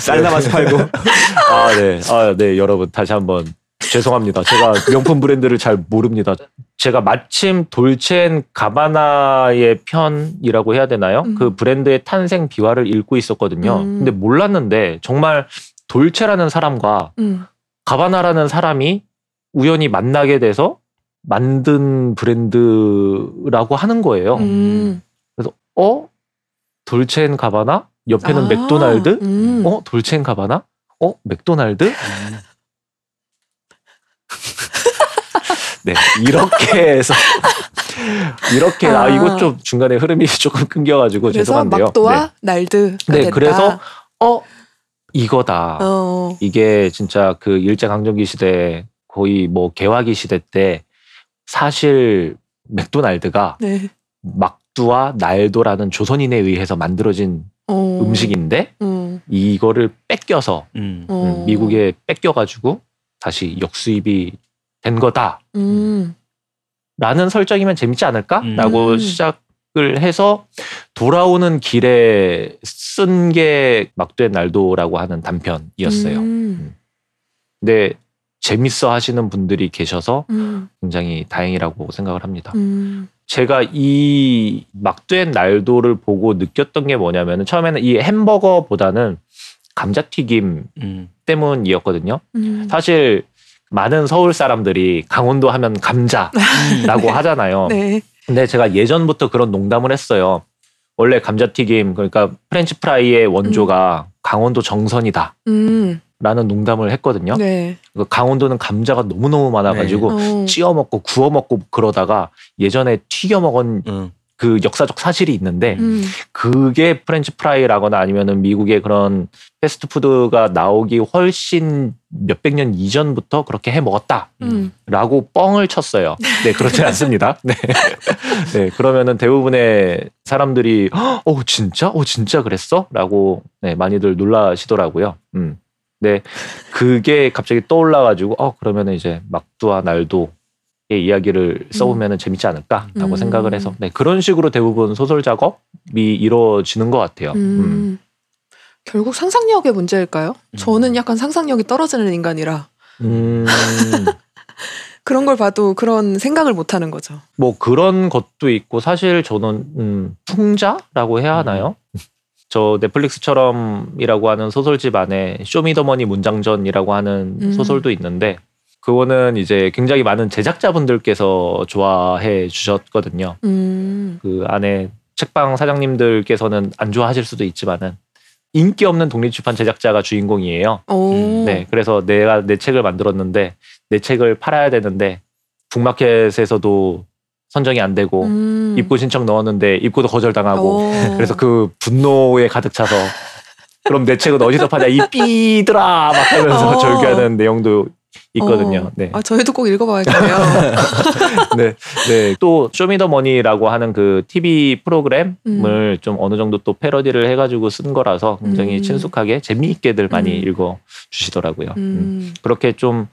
쌀 남아서 팔고. 아, 네. 아, 네, 여러분 다시 한번 죄송합니다. 제가 명품 브랜드를 잘 모릅니다. 제가 마침 돌첸 가바나의 편이라고 해야 되나요? 음. 그 브랜드의 탄생 비화를 읽고 있었거든요. 음. 근데 몰랐는데 정말 돌체라는 사람과 음. 가바나라는 사람이 우연히 만나게 돼서 만든 브랜드라고 하는 거예요. 음. 그래서 어? 돌첸 가바나? 옆에는 아, 맥도날드? 음. 어? 돌첸 가바나? 어? 맥도날드? 네 이렇게 해서 이렇게 아, 아. 이거 좀 중간에 흐름이 조금 끊겨가지고 죄송한데요. 막도와 네, 네 됐다. 그래서 어 이거다. 어. 이게 진짜 그 일제 강점기 시대 거의 뭐 개화기 시대 때 사실 맥도날드가 네. 막두와 날도라는 조선인에 의해서 만들어진 어. 음식인데 음. 이거를 뺏겨서 음. 어. 음, 미국에 뺏겨가지고 다시 역수입이 된 거다라는 음. 설정이면 재밌지 않을까라고 음. 시작을 해서 돌아오는 길에 쓴 게 막두의 날도라고 하는 단편이었어요. 음. 근데 재밌어 하시는 분들이 계셔서 음. 굉장히 다행이라고 생각을 합니다. 음. 제가 이 막된 날도를 보고 느꼈던 게 뭐냐면은 처음에는 이 햄버거보다는 감자튀김 음. 때문이었거든요. 음. 사실 많은 서울 사람들이 강원도 하면 감자라고 하잖아요. 네. 근데 제가 예전부터 그런 농담을 했어요. 원래 감자튀김 그러니까 프렌치 프라이의 원조가 강원도 정선이다. 음. 라는 농담을 했거든요. 네. 그 강원도는 감자가 너무너무 많아가지고 어. 찌어 먹고 구워 먹고 그러다가 예전에 튀겨 먹은 음. 그 역사적 사실이 있는데 음. 그게 프렌치 프라이라거나 아니면은 미국의 그런 패스트푸드가 나오기 훨씬 몇백 년 이전부터 그렇게 해 먹었다라고 음. 뻥을 쳤어요. 네, 그렇지 않습니다. 네. 네, 그러면은 대부분의 사람들이 어, 진짜? 어, 진짜 그랬어? 라고 네, 많이들 놀라시더라고요. 음. 네, 그게 갑자기 떠올라가지고 어, 그러면은 이제 막두와 날도 의 이야기를 써보면 재밌지 않을까라고 음. 생각을 해서 네, 그런 식으로 대부분 소설 작업이 이루어지는 것 같아요. 음. 음. 결국 상상력의 문제일까요? 음. 저는 약간 상상력이 떨어지는 인간이라 음, 그런 걸 봐도 그런 생각을 못 하는 거죠. 뭐 그런 것도 있고 사실 저는 음, 풍자라고 해야 하나요? 저 넷플릭스처럼이라고 하는 소설집 안에 쇼미더머니 문장전이라고 하는 음. 소설도 있는데 그거는 이제 굉장히 많은 제작자분들께서 좋아해 주셨거든요. 음. 그 안에 책방 사장님들께서는 안 좋아하실 수도 있지만은 인기 없는 독립출판 제작자가 주인공이에요. 오. 음, 네, 그래서 내가 내 책을 만들었는데 내 책을 팔아야 되는데 북마켓에서도 선정이 안 되고 음. 입고 신청 넣었는데 입고도 거절당하고 오. 그래서 그 분노에 가득 차서 그럼 내 책은 어디서 파냐 이 삐들아 막 하면서 어. 절규하는 내용도 있거든요. 어. 네. 아, 저희도 꼭 읽어봐야겠네요. 네. 네. 또 쇼미더머니라고 하는 그 TV 프로그램을 좀 어느 정도 또 패러디를 해가지고 쓴 거라서 굉장히 음. 친숙하게 재미있게들 많이 음. 읽어 주시더라고요. 음. 음. 그렇게 좀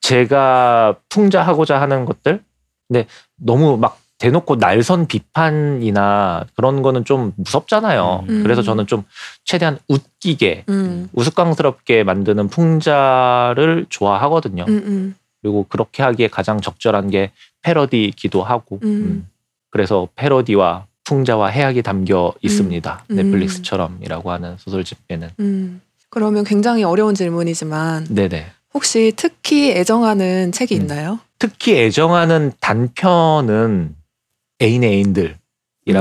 제가 풍자하고자 하는 것들, 근데 너무 막 대놓고 날선 비판이나 그런 거는 좀 무섭잖아요. 음. 그래서 저는 좀 최대한 웃기게 음. 우스꽝스럽게 만드는 풍자를 좋아하거든요. 음. 음. 그리고 그렇게 하기에 가장 적절한 게 패러디이기도 하고 음. 음. 그래서 패러디와 풍자와 해악이 담겨 있습니다. 음. 넷플릭스처럼이라고 하는 소설집에는 음. 그러면 굉장히 어려운 질문이지만 네네. 혹시 특히 애정하는 책이 음. 있나요? 특히 애정하는 단편은 애인의 애인들이라고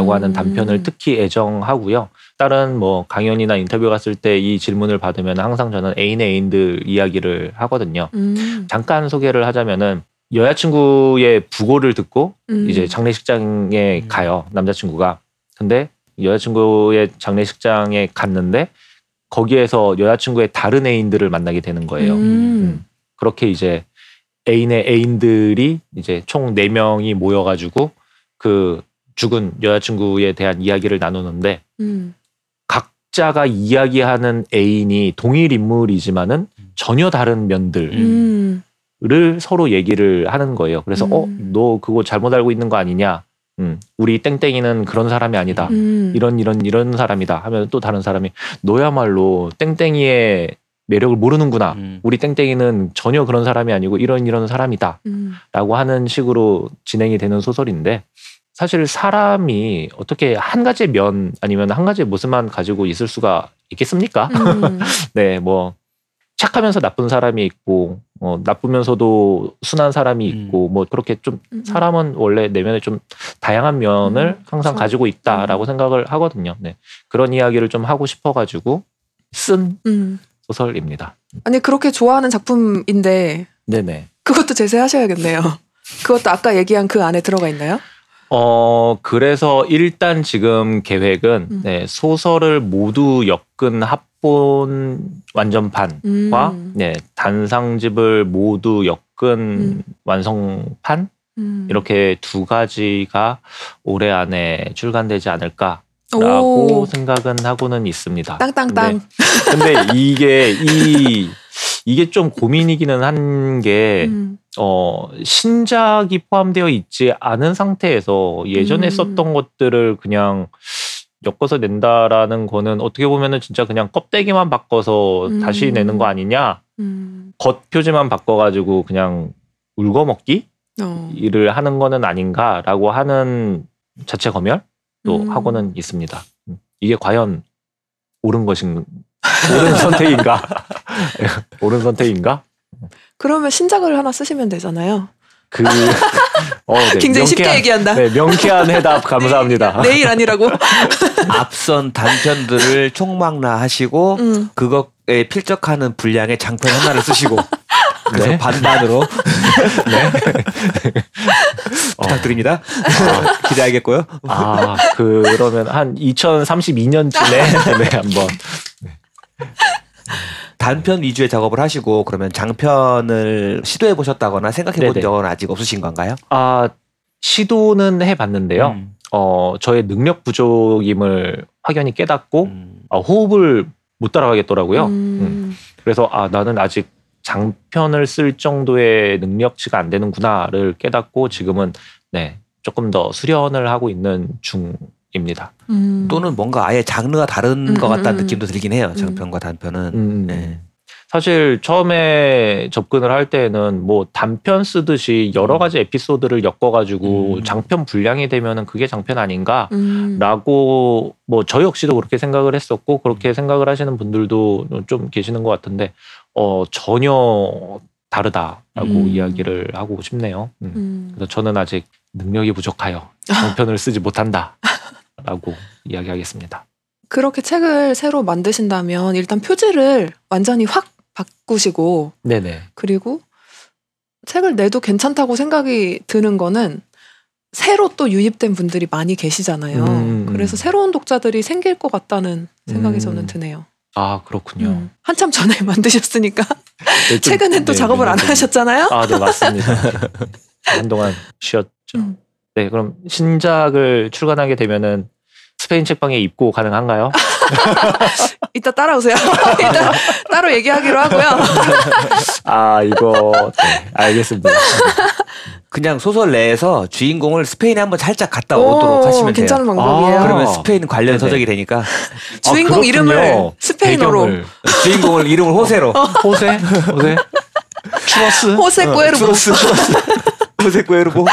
음. 하는 단편을 특히 애정하고요. 다른 뭐 강연이나 인터뷰 갔을 때 이 질문을 받으면 항상 저는 애인의 애인들 이야기를 하거든요. 음. 잠깐 소개를 하자면은 여자친구의 부고를 듣고 음. 이제 장례식장에 음. 가요 남자친구가 근데 여자친구의 장례식장에 갔는데 거기에서 여자친구의 다른 애인들을 만나게 되는 거예요. 음. 음. 그렇게 이제 애인의 애인들이 이제 총 네명이 모여가지고 그 죽은 여자친구에 대한 이야기를 나누는데 음. 각자가 이야기하는 애인이 동일 인물이지만은 전혀 다른 면들을 음. 서로 얘기를 하는 거예요. 그래서 음. 어, 너 그거 잘못 알고 있는 거 아니냐? 음, 우리 땡땡이는 그런 사람이 아니다. 음. 이런 이런 이런 사람이다. 하면 또 다른 사람이 너야말로 땡땡이의 매력을 모르는구나. 음. 우리 땡땡이는 전혀 그런 사람이 아니고 이런 이런 사람이다. 음. 라고 하는 식으로 진행이 되는 소설인데 사실 사람이 어떻게 한 가지의 면 아니면 한 가지의 모습만 가지고 있을 수가 있겠습니까? 음. 네, 뭐 착하면서 나쁜 사람이 있고 어, 나쁘면서도 순한 사람이 있고 뭐 그렇게 좀 음. 사람은 원래 내면에 좀 다양한 면을 음, 항상 그렇죠. 가지고 있다라고 생각을 하거든요. 네. 그런 이야기를 좀 하고 싶어가지고 쓴 음. 소설입니다. 아니 그렇게 좋아하는 작품인데 네네. 그것도 제시하셔야겠네요. 그것도 아까 얘기한 그 안에 들어가 있나요? 어, 그래서 일단 지금 계획은 음. 네, 소설을 모두 엮은 합 본 완전판과 음. 네, 단상집을 모두 엮은 음. 완성판 음. 이렇게 두 가지가 올해 안에 출간되지 않을까 라고 오. 생각은 하고는 있습니다. 땅땅땅. 근데, 근데 이게 이 이게 좀 고민이기는 한게 음. 어, 신작이 포함되어 있지 않은 상태에서 예전에 음. 썼던 것들을 그냥 엮어서 낸다라는 거는 어떻게 보면은 진짜 그냥 껍데기만 바꿔서 음. 다시 내는 거 아니냐? 음. 겉 표지만 바꿔가지고 그냥 울거먹기 어. 일을 하는 거는 아닌가라고 하는 자체 검열도 음. 하고는 있습니다. 음. 이게 과연 옳은 것인 옳은 선택인가? 옳은 선택인가? 그러면 신작을 하나 쓰시면 되잖아요. 그 어, 네. 굉장히 쉽게 명쾌한- 얘기한다. 네, 명쾌한 해답 감사합니다. 내일 아니라고. 앞선 단편들을 총망라하시고 음. 그것에 필적하는 분량의 장편 하나를 쓰시고 그래서 네. 반반으로 부탁드립니다. 어, 기대하겠고요. 아, 그러면 한 2032년쯤에 네, 한번 단편 위주의 작업을 하시고 그러면 장편을 시도해 보셨다거나 생각해 본. 적은 아직 없으신 건가요? 아, 시도는 해 봤는데요. 음. 어, 저의 능력 부족임을 확연히 깨닫고 음. 아, 호흡을 못 따라가겠더라고요. 음. 그래서 아, 나는 아직 장편을 쓸 정도의 능력치가 안 되는구나를 깨닫고 지금은 네, 조금 더 수련을 하고 있는 중입니다. 음. 또는 뭔가 아예 장르가 다른 음, 것 같다는 음, 느낌도 들긴 해요. 음. 장편과 단편은. 음, 네. 사실 처음에 접근을 할 때는 뭐 단편 쓰듯이 여러 가지 에피소드를 엮어가지고 음. 장편 분량이 되면은 그게 장편 아닌가? 음. 라고 뭐저 역시도 그렇게 생각을 했었고 그렇게 생각을 하시는 분들도 좀 계시는 것 같은데 어 전혀 다르다라고 음. 이야기를 하고 싶네요. 음. 음. 그래서 저는 아직 능력이 부족하여 장편을 쓰지 못한다라고 이야기하겠습니다. 그렇게 책을 새로 만드신다면 일단 표지를 완전히 확 바꾸시고 네네. 그리고 책을 내도 괜찮다고 생각이 드는 거는 새로 또 유입된 분들이 많이 계시잖아요. 음, 음. 그래서 새로운 독자들이 생길 것 같다는 생각이 음. 저는 드네요. 아 그렇군요. 음. 한참 전에 만드셨으니까 네, 좀- 최근엔 또 네, 작업을 안 좀- 하셨잖아요. 아, 네, 맞습니다. 한동안 쉬었죠. 음. 네, 그럼 신작을 출간하게 되면은 스페인 책방에 입고 가능한가요? 이따 따라오세요. 이따 따로 얘기하기로 하고요. 아, 이거 네, 알겠습니다. 그냥 소설 내에서 주인공을 스페인에 한번 살짝 갔다 오도록 오, 하시면 돼요. 괜찮은 방법이에요. 아, 그러면 스페인 관련 네네. 서적이 되니까 주인공 아. 이름을 스페인어로 배경을. 주인공을 이름을 호세로 호세? 호세? 추러스? 호세 꾸에르보. 추로스 호세 꾸에르보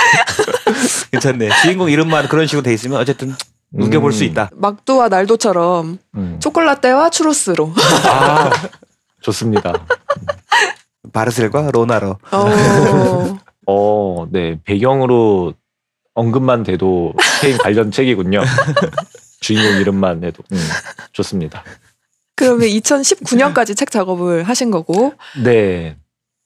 괜찮네. 주인공 이름만 그런 식으로 돼 있으면 어쨌든 우겨볼 수 음. 있다. 막두와 날도처럼 음. 초콜라떼와 추로스로. 아, 좋습니다. 바르셀과 로나로. 어, 어, 네, 배경으로 언급만 돼도 스페인 관련 책이군요. 주인공 이름만 해도 음, 좋습니다. 그러면 2019년까지 책 작업을 하신 거고 네,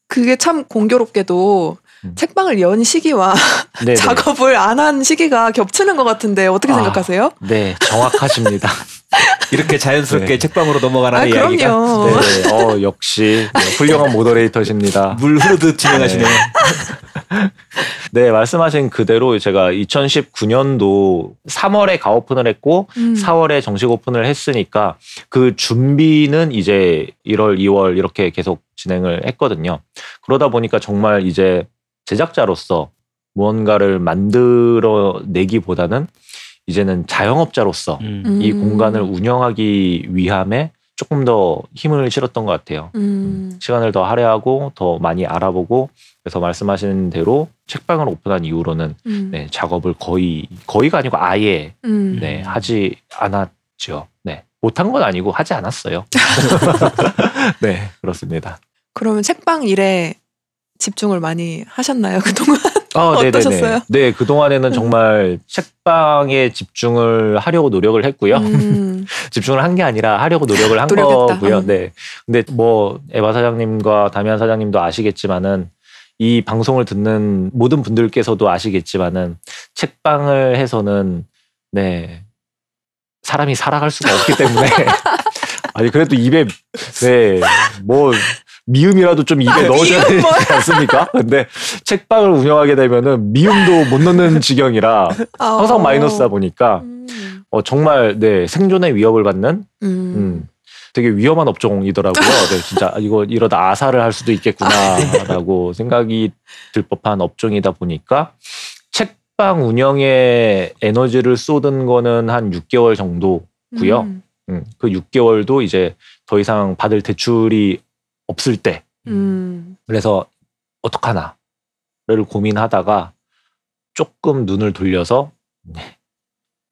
그게 참 공교롭게도 음. 책방을 연 시기와 네, 네. 작업을 안 한 시기가 겹치는 것 같은데 어떻게 아. 생각하세요? 네, 정확하십니다. 이렇게 자연스럽게 네. 책방으로 넘어가는 아 이야기가 그럼요. 네, 어, 역시 네, 훌륭한 모더레이터십니다. 물 흐르듯 진행하시네요. 네, 말씀하신 그대로 제가 2019년도 3월에 가오픈을 했고 음. 4월에 정식 오픈을 했으니까 그 준비는 이제 1월, 2월 이렇게 계속 진행을 했거든요. 그러다 보니까 정말 이제 제작자로서 무언가를 만들어 내기보다는 이제는 자영업자로서 음. 이 음. 공간을 운영하기 위함에 조금 더 힘을 실었던 것 같아요. 음. 시간을 더 할애하고 더 많이 알아보고 그래서 말씀하신 대로 책방을 오픈한 이후로는 음. 네, 작업을 거의 거의가 아니고 아예 음. 네, 하지 않았죠. 네. 못한 건 아니고 하지 않았어요. 네, 그렇습니다. 그러면 책방 일에 집중을 많이 하셨나요 그동안? 아, 어떠셨어요? 네, 그 동안에는 정말 책방에 집중을 하려고 노력을 했고요. 음. 집중을 한 게 아니라 하려고 노력을 한 노력했다. 거고요. 음. 네. 근데 뭐 에바 사장님과 다미안 사장님도 아시겠지만은 이 방송을 듣는 모든 분들께서도 아시겠지만은 책방을 해서는 네 사람이 살아갈 수가 없기 때문에 아니 그래도 입에 네뭐 미음이라도 좀 입에 넣어줘야 되지 않습니까? 근데 책방을 운영하게 되면은 미음도 못 넣는 지경이라 항상 마이너스다 보니까 음. 어, 정말 네 생존의 위협을 받는 음. 음, 되게 위험한 업종이더라고요. 네, 진짜 이거 이러다 아사를 할 수도 있겠구나라고 생각이 들 법한 업종이다 보니까 책방 운영에 에너지를 쏟은 거는 한 6개월 정도고요. 음. 음, 그 6개월도 이제 더 이상 받을 대출이 없을 때 음. 그래서 어떡하나를 고민하다가 조금 눈을 돌려서 네,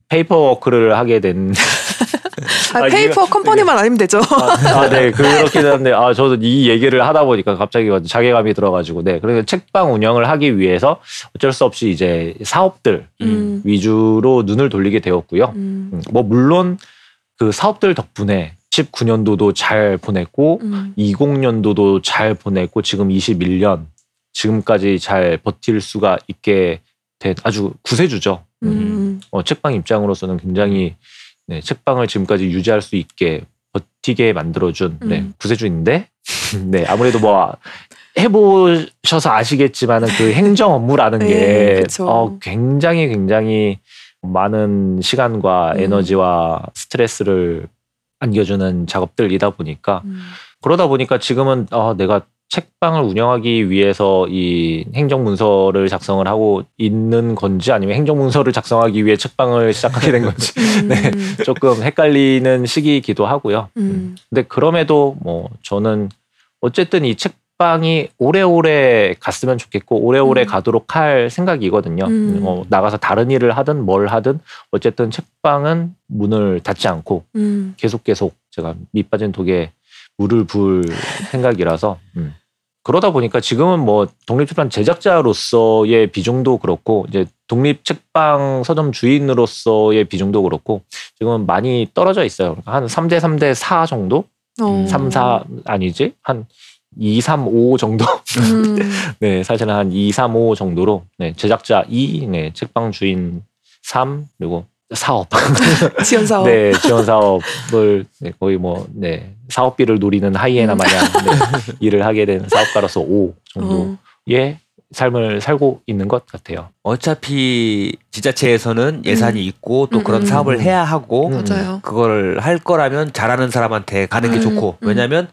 paperwork를 하게 된 아, 아, 페이퍼 이거- 컴퍼니만 아니면 되죠. 아, 네, 그렇긴 한데, 아, 저도 이 얘기를 하다 보니까 갑자기 자괴감이 들어가지고, 네. 그래서 책방 운영을 하기 위해서 어쩔 수 없이 이제 사업들 음. 위주로 눈을 돌리게 되었고요. 음. 음, 뭐, 물론 그 사업들 덕분에 19년도도 잘 보냈고, 음. 20년도도 잘 보냈고, 지금 21년, 지금까지 잘 버틸 수가 있게 된 아주 구세주죠. 음. 음. 어, 책방 입장으로서는 굉장히 네, 책방을 지금까지 유지할 수 있게 버티게 만들어준 네, 음. 구세주인데 네, 아무래도 뭐 해보셔서 아시겠지만은 그 행정 업무라는 네, 게 그쵸. 어, 굉장히 굉장히 많은 시간과 음. 에너지와 스트레스를 안겨주는 작업들이다 보니까 음. 그러다 보니까 지금은 어, 내가 책방을 운영하기 위해서 이 행정문서를 작성을 하고 있는 건지 아니면 행정문서를 작성하기 위해 책방을 시작하게 된 건지 네, 조금 헷갈리는 시기이기도 하고요. 음. 근데 그럼에도 뭐 저는 어쨌든 이 책 방이 오래오래 갔으면 좋겠고 오래오래 음. 가도록 할 생각이거든요. 음. 뭐 나가서 다른 일을 하든 뭘 하든 어쨌든 책방은 문을 닫지 않고 음. 계속 계속 제가 밑 빠진 독에 물을 부을 생각이라서 음. 그러다 보니까 지금은 뭐 독립출판 제작자로서의 비중도 그렇고 이제 독립 책방 서점 주인으로서의 비중도 그렇고 지금은 많이 떨어져 있어요. 한 3대 3대 4 정도? 어. 3, 4 아니지? 한 2, 3, 5 정도? 음. 네, 사실은 한 2, 3, 5 정도로 네, 제작자 2, 네, 책방 주인 3, 그리고 사업. 지원 사업. 네, 지원 사업을 네, 거의 뭐 네, 사업비를 노리는 하이에나 음. 마냥 네, 일을 하게 된 사업가로서 5 정도의 어. 삶을 살고 있는 것 같아요. 어차피 지자체에서는 예산이 있고 또 음, 그런 음. 사업을 해야 하고 음. 맞아요. 그걸 할 거라면 잘하는 사람한테 가는 게 음, 좋고 음. 왜냐하면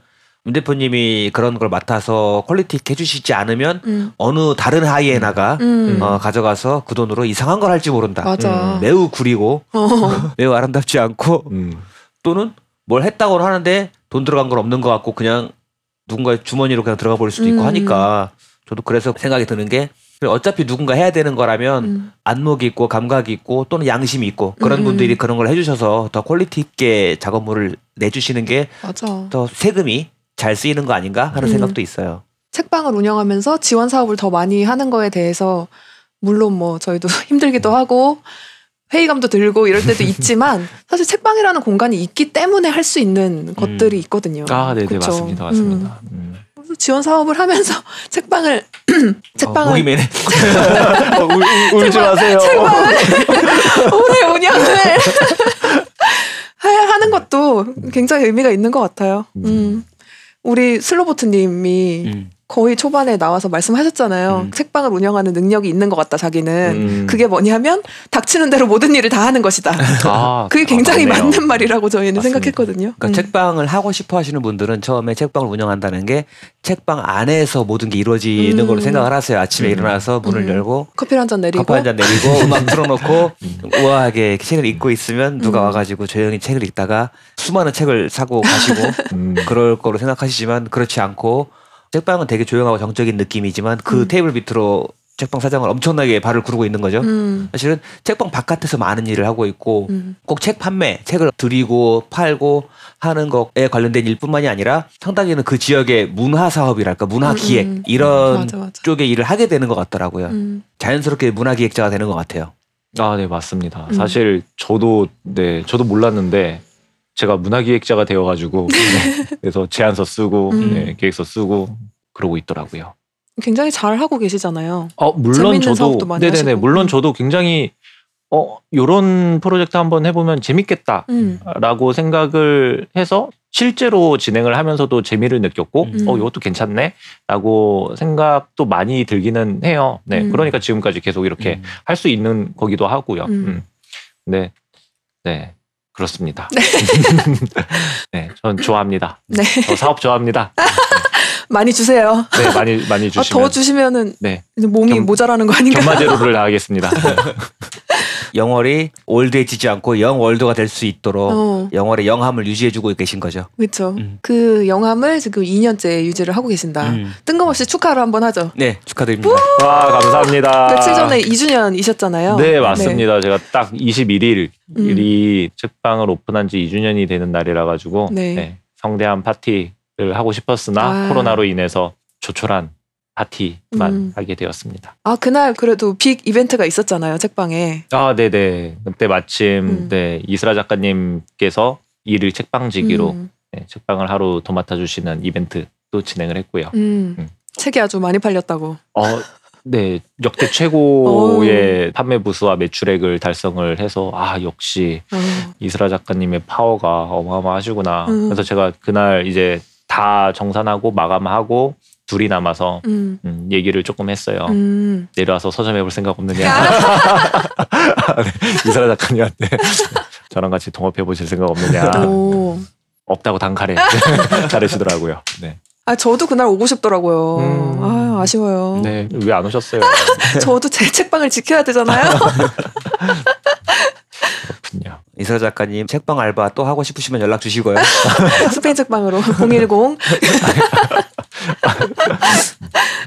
문 대표님이 그런 걸 맡아서 quality 있게 해주시지 않으면 음. 어느 다른 하이에나가 음. 어, 가져가서 그 돈으로 이상한 걸 할지 모른다. 맞아. 음, 매우 구리고 어. 매우 아름답지 않고 음. 또는 뭘 했다고는 하는데 돈 들어간 건 없는 것 같고 그냥 누군가의 주머니로 그냥 들어가 버릴 수도 있고 음. 하니까 저도 그래서 생각이 드는 게 어차피 누군가 해야 되는 거라면 음. 안목이 있고 감각이 있고 또는 양심이 있고 그런 음. 분들이 그런 걸 해주셔서 더 quality 있게 작업물을 내주시는 게 더 맞아. 세금이 잘 쓰이는 거 아닌가 하는 음. 생각도 있어요. 책방을 운영하면서 지원 사업을 더 많이 하는 거에 대해서 물론 뭐 저희도 힘들기도 음. 하고 회의감도 들고 이럴 때도 있지만 사실 책방이라는 공간이 있기 때문에 할 수 있는 것들이 있거든요. 아, 네, 네? 맞습니다. 맞습니다. 음. 그래서 지원 사업을 하면서 책방을 어, 책방을 모임에 어, 울, 울, 울지 마세요. 오래 운영을 하는 것도 굉장히 의미가 있는 것 같아요. 음. 음. 우리 슬로보트님이 음. 거의 초반에 나와서 말씀하셨잖아요. 음. 책방을 운영하는 능력이 있는 것 같다. 자기는 음. 그게 뭐냐면 닥치는 대로 모든 일을 다 하는 것이다. 아, 그게 굉장히 아. 맞는 말이라고 저희는 맞습니다. 생각했거든요. 그러니까 음. 책방을 하고 싶어 하시는 분들은 처음에 책방을 운영한다는 게 책방 안에서 모든 게 이루어지는 음. 걸로 생각을 하세요. 아침에 음. 일어나서 문을 음. 열고 커피 한 잔 내리고 커피 한 잔 내리고 음악 틀어놓고 음. 우아하게 책을 읽고 있으면 누가 음. 와가지고 조용히 책을 읽다가 수많은 책을 사고 가시고 음. 그럴 거로 생각하시지만 그렇지 않고 책방은 되게 조용하고 정적인 느낌이지만 그 음. 테이블 밑으로 책방 사장을 엄청나게 발을 구르고 있는 거죠. 음. 사실은 책방 바깥에서 많은 일을 하고 있고 음. 꼭책 판매, 책을 드리고 팔고 하는 것에 관련된 일뿐만이 아니라 상당히는 그 지역의 문화 사업이랄까 문화 음, 기획 음. 이런 맞아 맞아. 쪽의 일을 하게 되는 것 같더라고요. 음. 자연스럽게 문화 기획자가 되는 것 같아요. 아, 네, 맞습니다. 음. 사실 저도 네, 저도 몰랐는데 제가 문화기획자가 되어가지고 네, 그래서 제안서 쓰고 음. 네, 계획서 쓰고 그러고 있더라고요. 굉장히 잘 하고 계시잖아요. 어, 물론 저도 네네네 하시고. 물론 음. 저도 굉장히 어 요런 프로젝트 한번 해보면 재밌겠다. 음. 라고 생각을 해서 실제로 진행을 하면서도 재미를 느꼈고 음. 어 이것도 괜찮네 라고 생각도 많이 들기는 해요. 네. 음. 그러니까 지금까지 계속 이렇게 음. 할수 있는 거기도 하고요. 음. 음. 네. 네. 그렇습니다. 네. 전 좋아합니다. 네. 저 사업 좋아합니다. 많이 주세요. 네, 많이 많이 아, 주시면 더 주시면은 네. 몸이 겸- 모자라는 거 아닌가? 견마제로를 나가겠습니다. 네. 영월이 올드해지지 않고 영월드가 될 수 있도록 어, 영월의 영함을 유지해주고 계신 거죠. 그렇죠. 음. 그 영함을 지금 2년째 유지를 하고 계신다. 음. 뜬금없이 축하를 한번 하죠. 네, 축하드립니다. 와, 감사합니다. 며칠 전에 2주년이셨잖아요. 네, 맞습니다. 제가 딱 21일 음. 책방을 오픈한 지 2주년이 되는 날이라 가지고 네. 네, 성대한 파티를 하고 싶었으나 아. 코로나로 인해서 조촐한 파티만 음. 하게 되었습니다. 아 그날 그래도 빅 이벤트가 있었잖아요 책방에. 아, 네, 네. 그때 마침 음. 네, 이스라 작가님께서 일일 책방지기로 음. 네, 책방을 하루 도맡아 주시는 이벤트 또 진행을 했고요. 음. 음. 책이 아주 많이 팔렸다고. 어, 네, 역대 최고의 판매 부수와 매출액을 달성을 해서 아, 역시 어. 이스라 작가님의 파워가 어마어마하시구나. 음. 그래서 제가 그날 이제 다 정산하고 마감하고 둘이 남아서 음. 음, 얘기를 조금 했어요. 음. 내려와서 서점 해 볼 생각 없느냐. 네, 이스라 작가님한테 저랑 같이 동업해 보실 생각 없느냐. 오. 없다고 단칼에 잘하시더라고요. 네. 아 저도 그날 오고 싶더라고요. 음. 아 아쉬워요. 네. 왜 안 오셨어요? 저도 제 책방을 지켜야 되잖아요. 그렇군요. 이서 작가님 책방 알바 또 하고 싶으시면 연락 주시고요. 스페인 책방으로 010.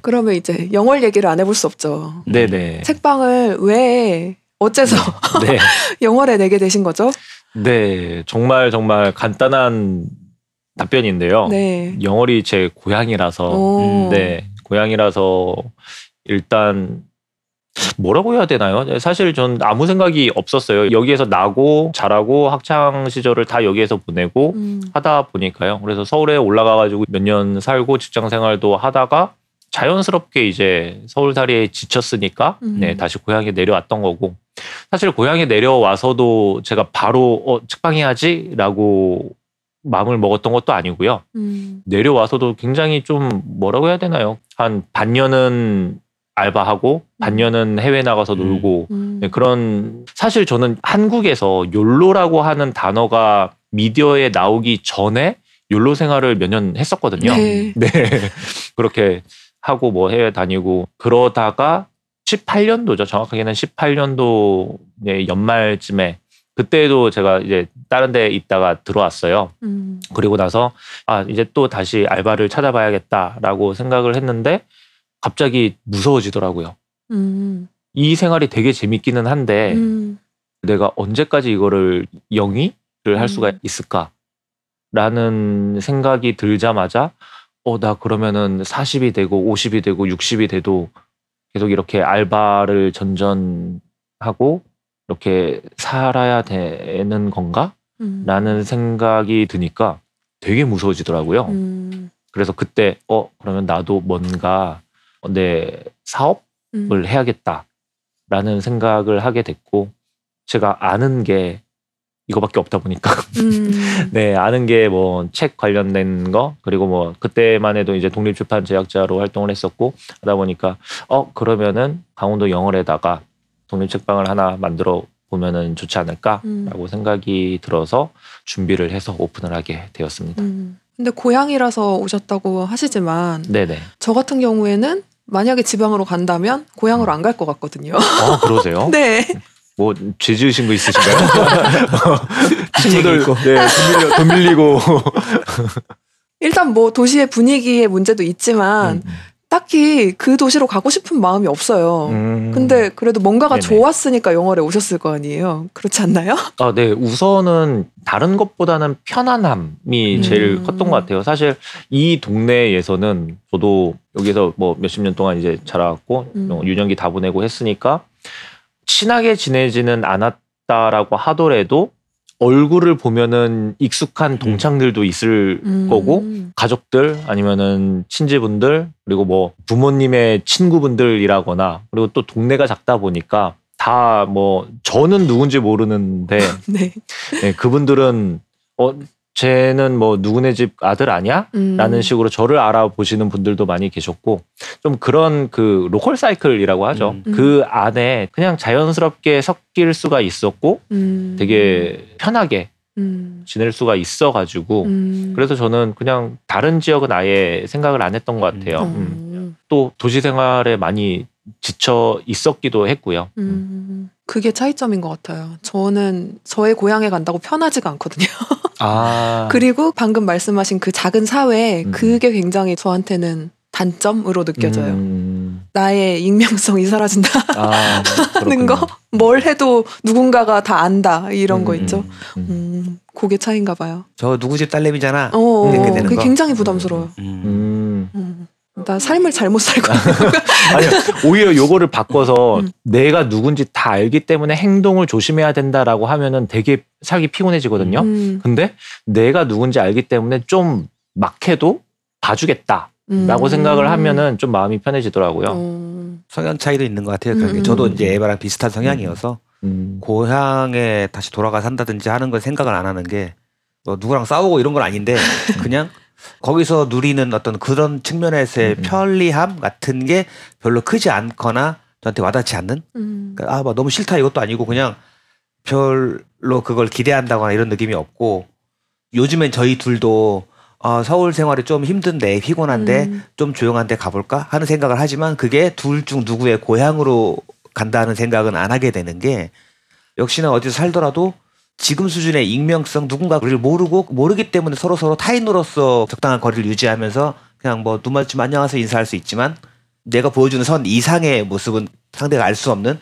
그러면 이제 영월 얘기를 안 해볼 수 없죠. 네네. 책방을 왜 어째서 네. 영월에 내게 되신 거죠? 네. 정말 정말 간단한 답변인데요. 네. 영월이 제 고향이라서 오. 네 고향이라서 일단 뭐라고 해야 되나요? 사실 전 아무 생각이 없었어요. 여기에서 나고 자라고 학창 시절을 다 여기에서 보내고 음. 하다 보니까요. 그래서 서울에 올라가가지고 몇 년 살고 직장 생활도 하다가 자연스럽게 이제 서울살이에 지쳤으니까 음. 네 다시 고향에 내려왔던 거고 사실 고향에 내려와서도 제가 바로 어 책방해야지라고 마음을 먹었던 것도 아니고요. 음. 내려와서도 굉장히 좀 뭐라고 해야 되나요? 한 반년은 알바하고 반년은 해외 나가서 음. 놀고 음. 네, 그런 사실 저는 한국에서 욜로라고 하는 단어가 미디어에 나오기 전에 욜로 생활을 몇 년 했었거든요. 네. 네. 그렇게 하고 뭐 해외 다니고 그러다가 18년도죠. 정확하게는 18년도 연말쯤에 그때도 제가 이제 다른 데 있다가 들어왔어요. 음. 그리고 나서 아 이제 또 다시 알바를 찾아봐야겠다라고 생각을 했는데 갑자기 무서워지더라고요. 음. 이 생활이 되게 재밌기는 한데 음. 내가 언제까지 이거를 영위를 할 수가 음. 있을까라는 생각이 들자마자 어 나 그러면은 40이 되고 50이 되고 60이 돼도 계속 이렇게 알바를 전전하고 이렇게 살아야 되는 건가? 음. 라는 생각이 드니까 되게 무서워지더라고요. 음. 그래서 그때 어 그러면 나도 뭔가 내 사업을 음. 해야겠다라는 생각을 하게 됐고 제가 아는 게 이거밖에 없다 보니까 음. 네 아는 게 뭐 책 관련된 거 그리고 뭐 그때만 해도 이제 독립출판 제작자로 활동을 했었고 하다 보니까 어 그러면은 강원도 영월에다가 독립책방을 하나 만들어 보면은 좋지 않을까라고 음. 생각이 들어서 준비를 해서 오픈을 하게 되었습니다. 음. 근데 고향이라서 오셨다고 하시지만 네네. 저 같은 경우에는 만약에 지방으로 간다면 고향으로 안 갈 것 같거든요. 어 그러세요? 네. 뭐 죄 지으신 거 있으신가요? 친구들 있고. 네, 돈, 밀려, 돈 밀리고 일단 뭐 도시의 분위기의 문제도 있지만 딱히 그 도시로 가고 싶은 마음이 없어요. 음. 근데 그래도 뭔가가 네네. 좋았으니까 영월에 오셨을 거 아니에요. 그렇지 않나요? 아, 네. 우선은 다른 것보다는 편안함이 제일 음. 컸던 것 같아요. 사실 이 동네에서는 저도 여기서 뭐 몇십 년 동안 이제 자라왔고 음. 어, 유년기 다 보내고 했으니까 친하게 지내지는 않았다라고 하더라도 얼굴을 보면은 익숙한 동창들도 있을 음. 거고 가족들 아니면은 친지분들 그리고 뭐 부모님의 친구분들이라거나 그리고 또 동네가 작다 보니까 다 뭐 저는 누군지 모르는데 네. 네, 그분들은 어 쟤는 뭐 누구네 집 아들 아니야? 음. 라는 식으로 저를 알아보시는 분들도 많이 계셨고 좀 그런 그 로컬 사이클이라고 하죠. 음. 그 안에 그냥 자연스럽게 섞일 수가 있었고 음. 되게 편하게 음. 지낼 수가 있어 가지고 음. 그래서 저는 그냥 다른 지역은 아예 생각을 안 했던 것 같아요. 어. 음. 또 도시 생활에 많이 지쳐 있었기도 했고요. 음. 그게 차이점인 것 같아요. 저는 저의 고향에 간다고 편하지가 않거든요. 아 그리고 방금 말씀하신 그 작은 사회, 음. 그게 굉장히 저한테는 단점으로 느껴져요. 음. 나의 익명성이 사라진다. 아, 하는 그렇군요. 거? 뭘 해도 누군가가 다 안다. 이런 거 음, 있죠. 음. 음, 그게 차이인가 봐요. 저 누구 집 딸내미잖아. 어, 되는 그게 거? 굉장히 부담스러워요. 음. 음. 음. 나 삶을 잘못 살고. 아니요. 오히려 요거를 바꿔서 음. 내가 누군지 다 알기 때문에 행동을 조심해야 된다라고 하면은 되게 살기 피곤해지거든요. 음, 근데 내가 누군지 알기 때문에 좀 막해도 봐주겠다 라고 음. 생각을 하면은 좀 마음이 편해지더라고요. 어, 성향 차이도 있는 것 같아요. 그게 음. 저도 이제 에바랑 비슷한 성향이어서 음. 고향에 다시 돌아가 산다든지 하는 걸 생각을 안 하는 게 뭐 누구랑 싸우고 이런 건 아닌데 그냥 거기서 누리는 어떤 그런 측면에서의 음. 편리함 같은 게 별로 크지 않거나 저한테 와닿지 않는 음. 그러니까 아, 막 너무 싫다 이것도 아니고 그냥 별로 그걸 기대한다거나 이런 느낌이 없고 요즘엔 저희 둘도 아, 서울 생활이 좀 힘든데 피곤한데 음. 좀 조용한 데 가볼까 하는 생각을 하지만 그게 둘 중 누구의 고향으로 간다는 생각은 안 하게 되는 게 역시나 어디서 살더라도 지금 수준의 익명성 누군가를 모르고 모르기 때문에 서로 서로 타인으로서 적당한 거리를 유지하면서 그냥 뭐 눈 마주치면 안녕하세요 인사할 수 있지만 내가 보여주는 선 이상의 모습은 상대가 알 수 없는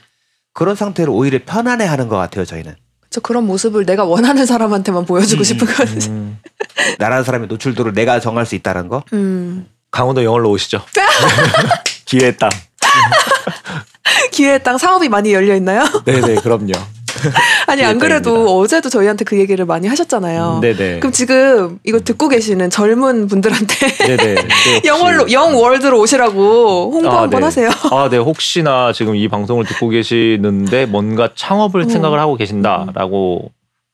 그런 상태로 오히려 편안해 하는 것 같아요 저희는 저 그런 모습을 내가 원하는 사람한테만 보여주고 음, 싶은 거지. 음. 나라는 사람의 노출도를 내가 정할 수 있다는 거 음. 강원도 영월로 오시죠. 기회의 땅. 기회의 땅 사업이 많이 열려 있나요? 네네, 그럼요. 아니 안 기회의 그래도. 어제도 저희한테 그 얘기를 많이 하셨잖아요. 네네. 그럼 지금 이거 듣고 계시는 젊은 분들한테. 네, 영월로 영 월드로 오시라고 홍보 아, 한번 네. 하세요. 아, 네. 혹시나 지금 이 방송을 듣고 계시는데 뭔가 창업을 어. 생각을 하고 계신다라고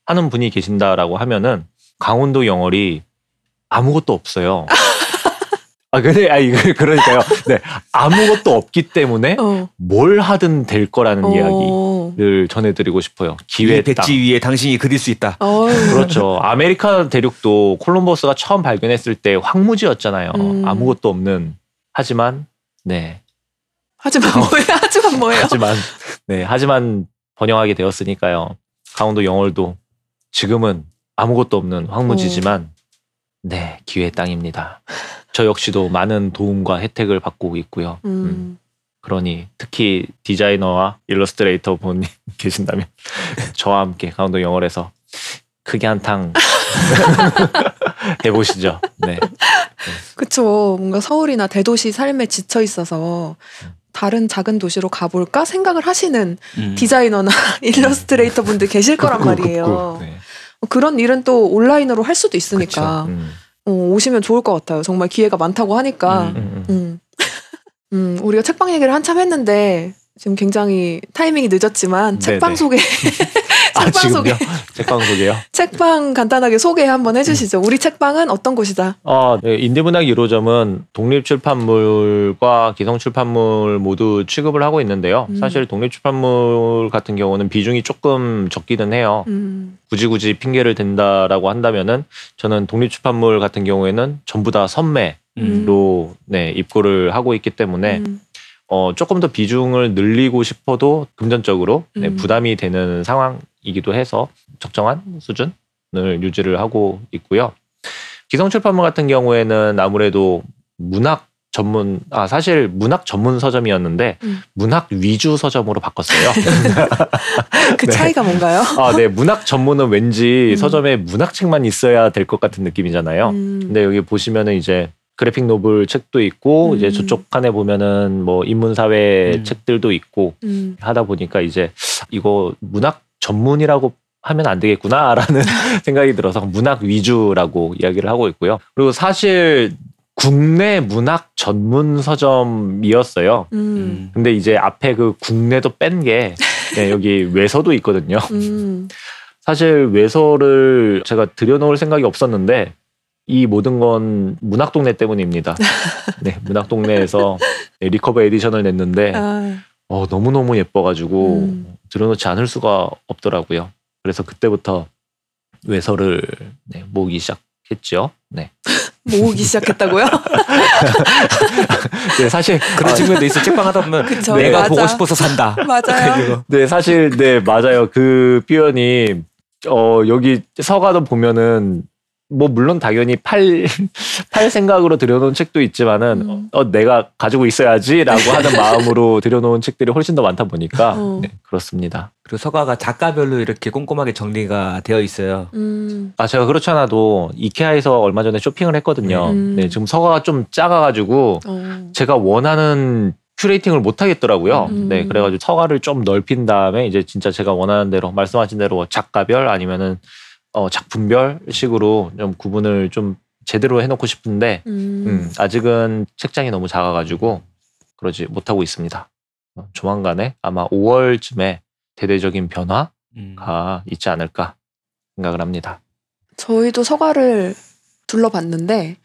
하는 분이 계신다라고 하면은 강원도 영월이 아무것도 없어요. 아, 근데, 아, 이거, 그러니까요. 네. 아무것도 없기 때문에 어. 뭘 하든 될 거라는 어. 이야기 를 전해드리고 싶어요. 이 기회 땅. 백지 위에 당신이 그릴 수 있다. 그렇죠. 아메리카 대륙도 콜럼버스가 처음 발견했을 때 황무지였잖아요. 음. 아무것도 없는. 하지만, 네. 하지만 뭐예요? 하지만 뭐예요? 하지만 네 하지만 번영하게 되었으니까요. 강원도 영월도 지금은 아무것도 없는 황무지지만 네 기회의 땅입니다. 저 역시도 많은 도움과 혜택을 받고 있고요. 음, 음. 그러니 특히 디자이너와 일러스트레이터 분이 계신다면 저와 함께 강원도 영월에서 크게 한탕 해보시죠. 네. 그쵸. 뭔가 서울이나 대도시 삶에 지쳐 있어서 다른 작은 도시로 가볼까 생각을 하시는 음. 디자이너나 일러스트레이터 분들 계실 거란 말이에요. 네. 그런 일은 또 온라인으로 할 수도 있으니까 음, 어, 오시면 좋을 것 같아요. 정말 기회가 많다고 하니까. 음. 음, 우리가 책방 얘기를 한참 했는데 지금 굉장히 타이밍이 늦었지만 네네. 책방 소개 아 책방 소개 지금요? 책방 소개요? 책방 간단하게 소개 한번 해주시죠. 우리 책방은 어떤 곳이다? 아, 네. 인디문학 1호점은 독립출판물과 기성출판물 모두 취급을 하고 있는데요. 음. 사실 독립출판물 같은 경우는 비중이 조금 적기는 해요. 음, 굳이 굳이 핑계를 댄다라고 한다면은 저는 독립출판물 같은 경우에는 전부 다 선매 로 음. 네, 입고를 하고 있기 때문에 음, 어, 조금 더 비중을 늘리고 싶어도 금전적으로 네, 음. 부담이 되는 상황이기도 해서 적정한 수준을 유지를 하고 있고요. 기성출판물 같은 경우에는 아무래도 문학 전문, 아, 사실 문학 전문 서점이었는데 음. 문학 위주 서점으로 바꿨어요. 그 네. 차이가 뭔가요? 아, 네. 문학 전문은 왠지 음. 서점에 문학책만 있어야 될 것 같은 느낌이잖아요. 음, 근데 여기 보시면은 이제 그래픽 노블 책도 있고 음. 이제 저쪽 칸에 보면은 뭐 인문 사회 음. 책들도 있고 음, 하다 보니까 이제 이거 문학 전문이라고 하면 안 되겠구나라는 생각이 들어서 문학 위주라고 이야기를 하고 있고요. 그리고 사실 국내 문학 전문 서점이었어요. 음. 근데 이제 앞에 그 국내도 뺀게 네, 여기 외서도 있거든요. 음. 사실 외서를 제가 들여놓을 생각이 없었는데 이 모든 건 문학동네 때문입니다. 네, 문학동네에서 네, recover edition을 냈는데 아, 어, 너무너무 예뻐가지고 음. 들여놓지 않을 수가 없더라고요. 그래서 그때부터 외서를 네, 모으기 시작했죠. 네. 모으기 시작했다고요? 네, 사실 그런 측면도 있어. 책방 하다 보면 그쵸, 내가 맞아. 보고 싶어서 산다. 맞아요. 네, 사실 네 맞아요. 그 표현이 어 여기 서가도 보면은 뭐 물론 당연히 팔 팔 생각으로 들여놓은 책도 있지만은 음. 어 내가 가지고 있어야지라고 하는 마음으로 들여놓은 책들이 훨씬 더 많다 보니까 어. 네, 그렇습니다. 그리고 서가가 작가별로 이렇게 꼼꼼하게 정리가 되어 있어요. 음. 아 제가 그렇지 않아도 이케아에서 얼마 전에 쇼핑을 했거든요. 음. 네, 지금 서가가 좀 작아가지고 어. 제가 원하는 curating을 못 하겠더라고요. 음. 네, 그래가지고 서가를 좀 넓힌 다음에 이제 진짜 제가 원하는 대로 말씀하신 대로 작가별 아니면은 어, 작품별 식으로 좀 구분을 좀 제대로 해놓고 싶은데 음. 음, 아직은 책장이 너무 작아가지고 그러지 못하고 있습니다. 어, 조만간에 아마 5월쯤에 대대적인 변화가 음. 있지 않을까 생각을 합니다. 저희도 서가를 둘러봤는데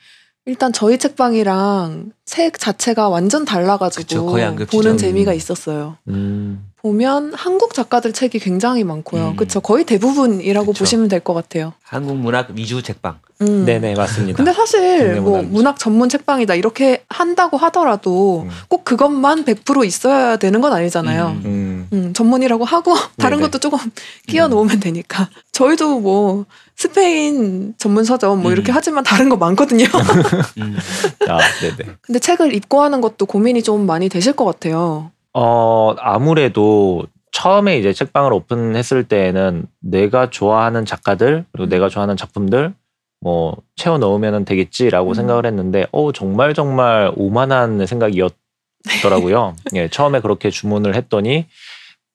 일단 저희 책방이랑 책 자체가 완전 달라가지고 그쵸, 거의 안 겹치죠. 보는 음. 재미가 있었어요. 음, 보면 한국 작가들 책이 굉장히 많고요. 음. 그쵸 거의 대부분이라고 그쵸. 보시면 될 것 같아요. 한국 문학 위주 책방. 음. 네네 맞습니다. 근데 사실 뭐 문학 문학 전문 책방이다 이렇게 한다고 하더라도 음. 꼭 그것만 100% 있어야 되는 건 아니잖아요. 음. 음, 음, 전문이라고 하고 다른 네네. 것도 조금 끼워 놓으면 되니까. 저희도 뭐 스페인 전문 서점 뭐 이렇게 음. 하지만 다른 거 많거든요. 음. 아, 네네. 근데 책을 입고하는 것도 고민이 좀 많이 되실 것 같아요. 어, 아무래도 처음에 이제 책방을 오픈했을 때에는 내가 좋아하는 작가들 그리고 음. 내가 좋아하는 작품들 뭐 채워 넣으면 되겠지라고 음. 생각을 했는데 어 정말 정말 오만한 생각이었더라고요. 예, 처음에 그렇게 주문을 했더니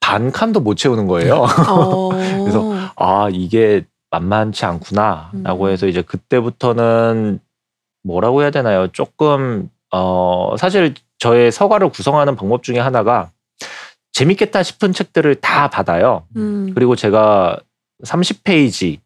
반 칸도 못 채우는 거예요. 어... 그래서 아 이게 만만치 않구나라고 음. 해서 이제 그때부터는 뭐라고 해야 되나요? 조금 어 사실 저의 서가를 구성하는 방법 중에 하나가 재밌겠다 싶은 책들을 다 받아요. 음, 그리고 제가 30페이지를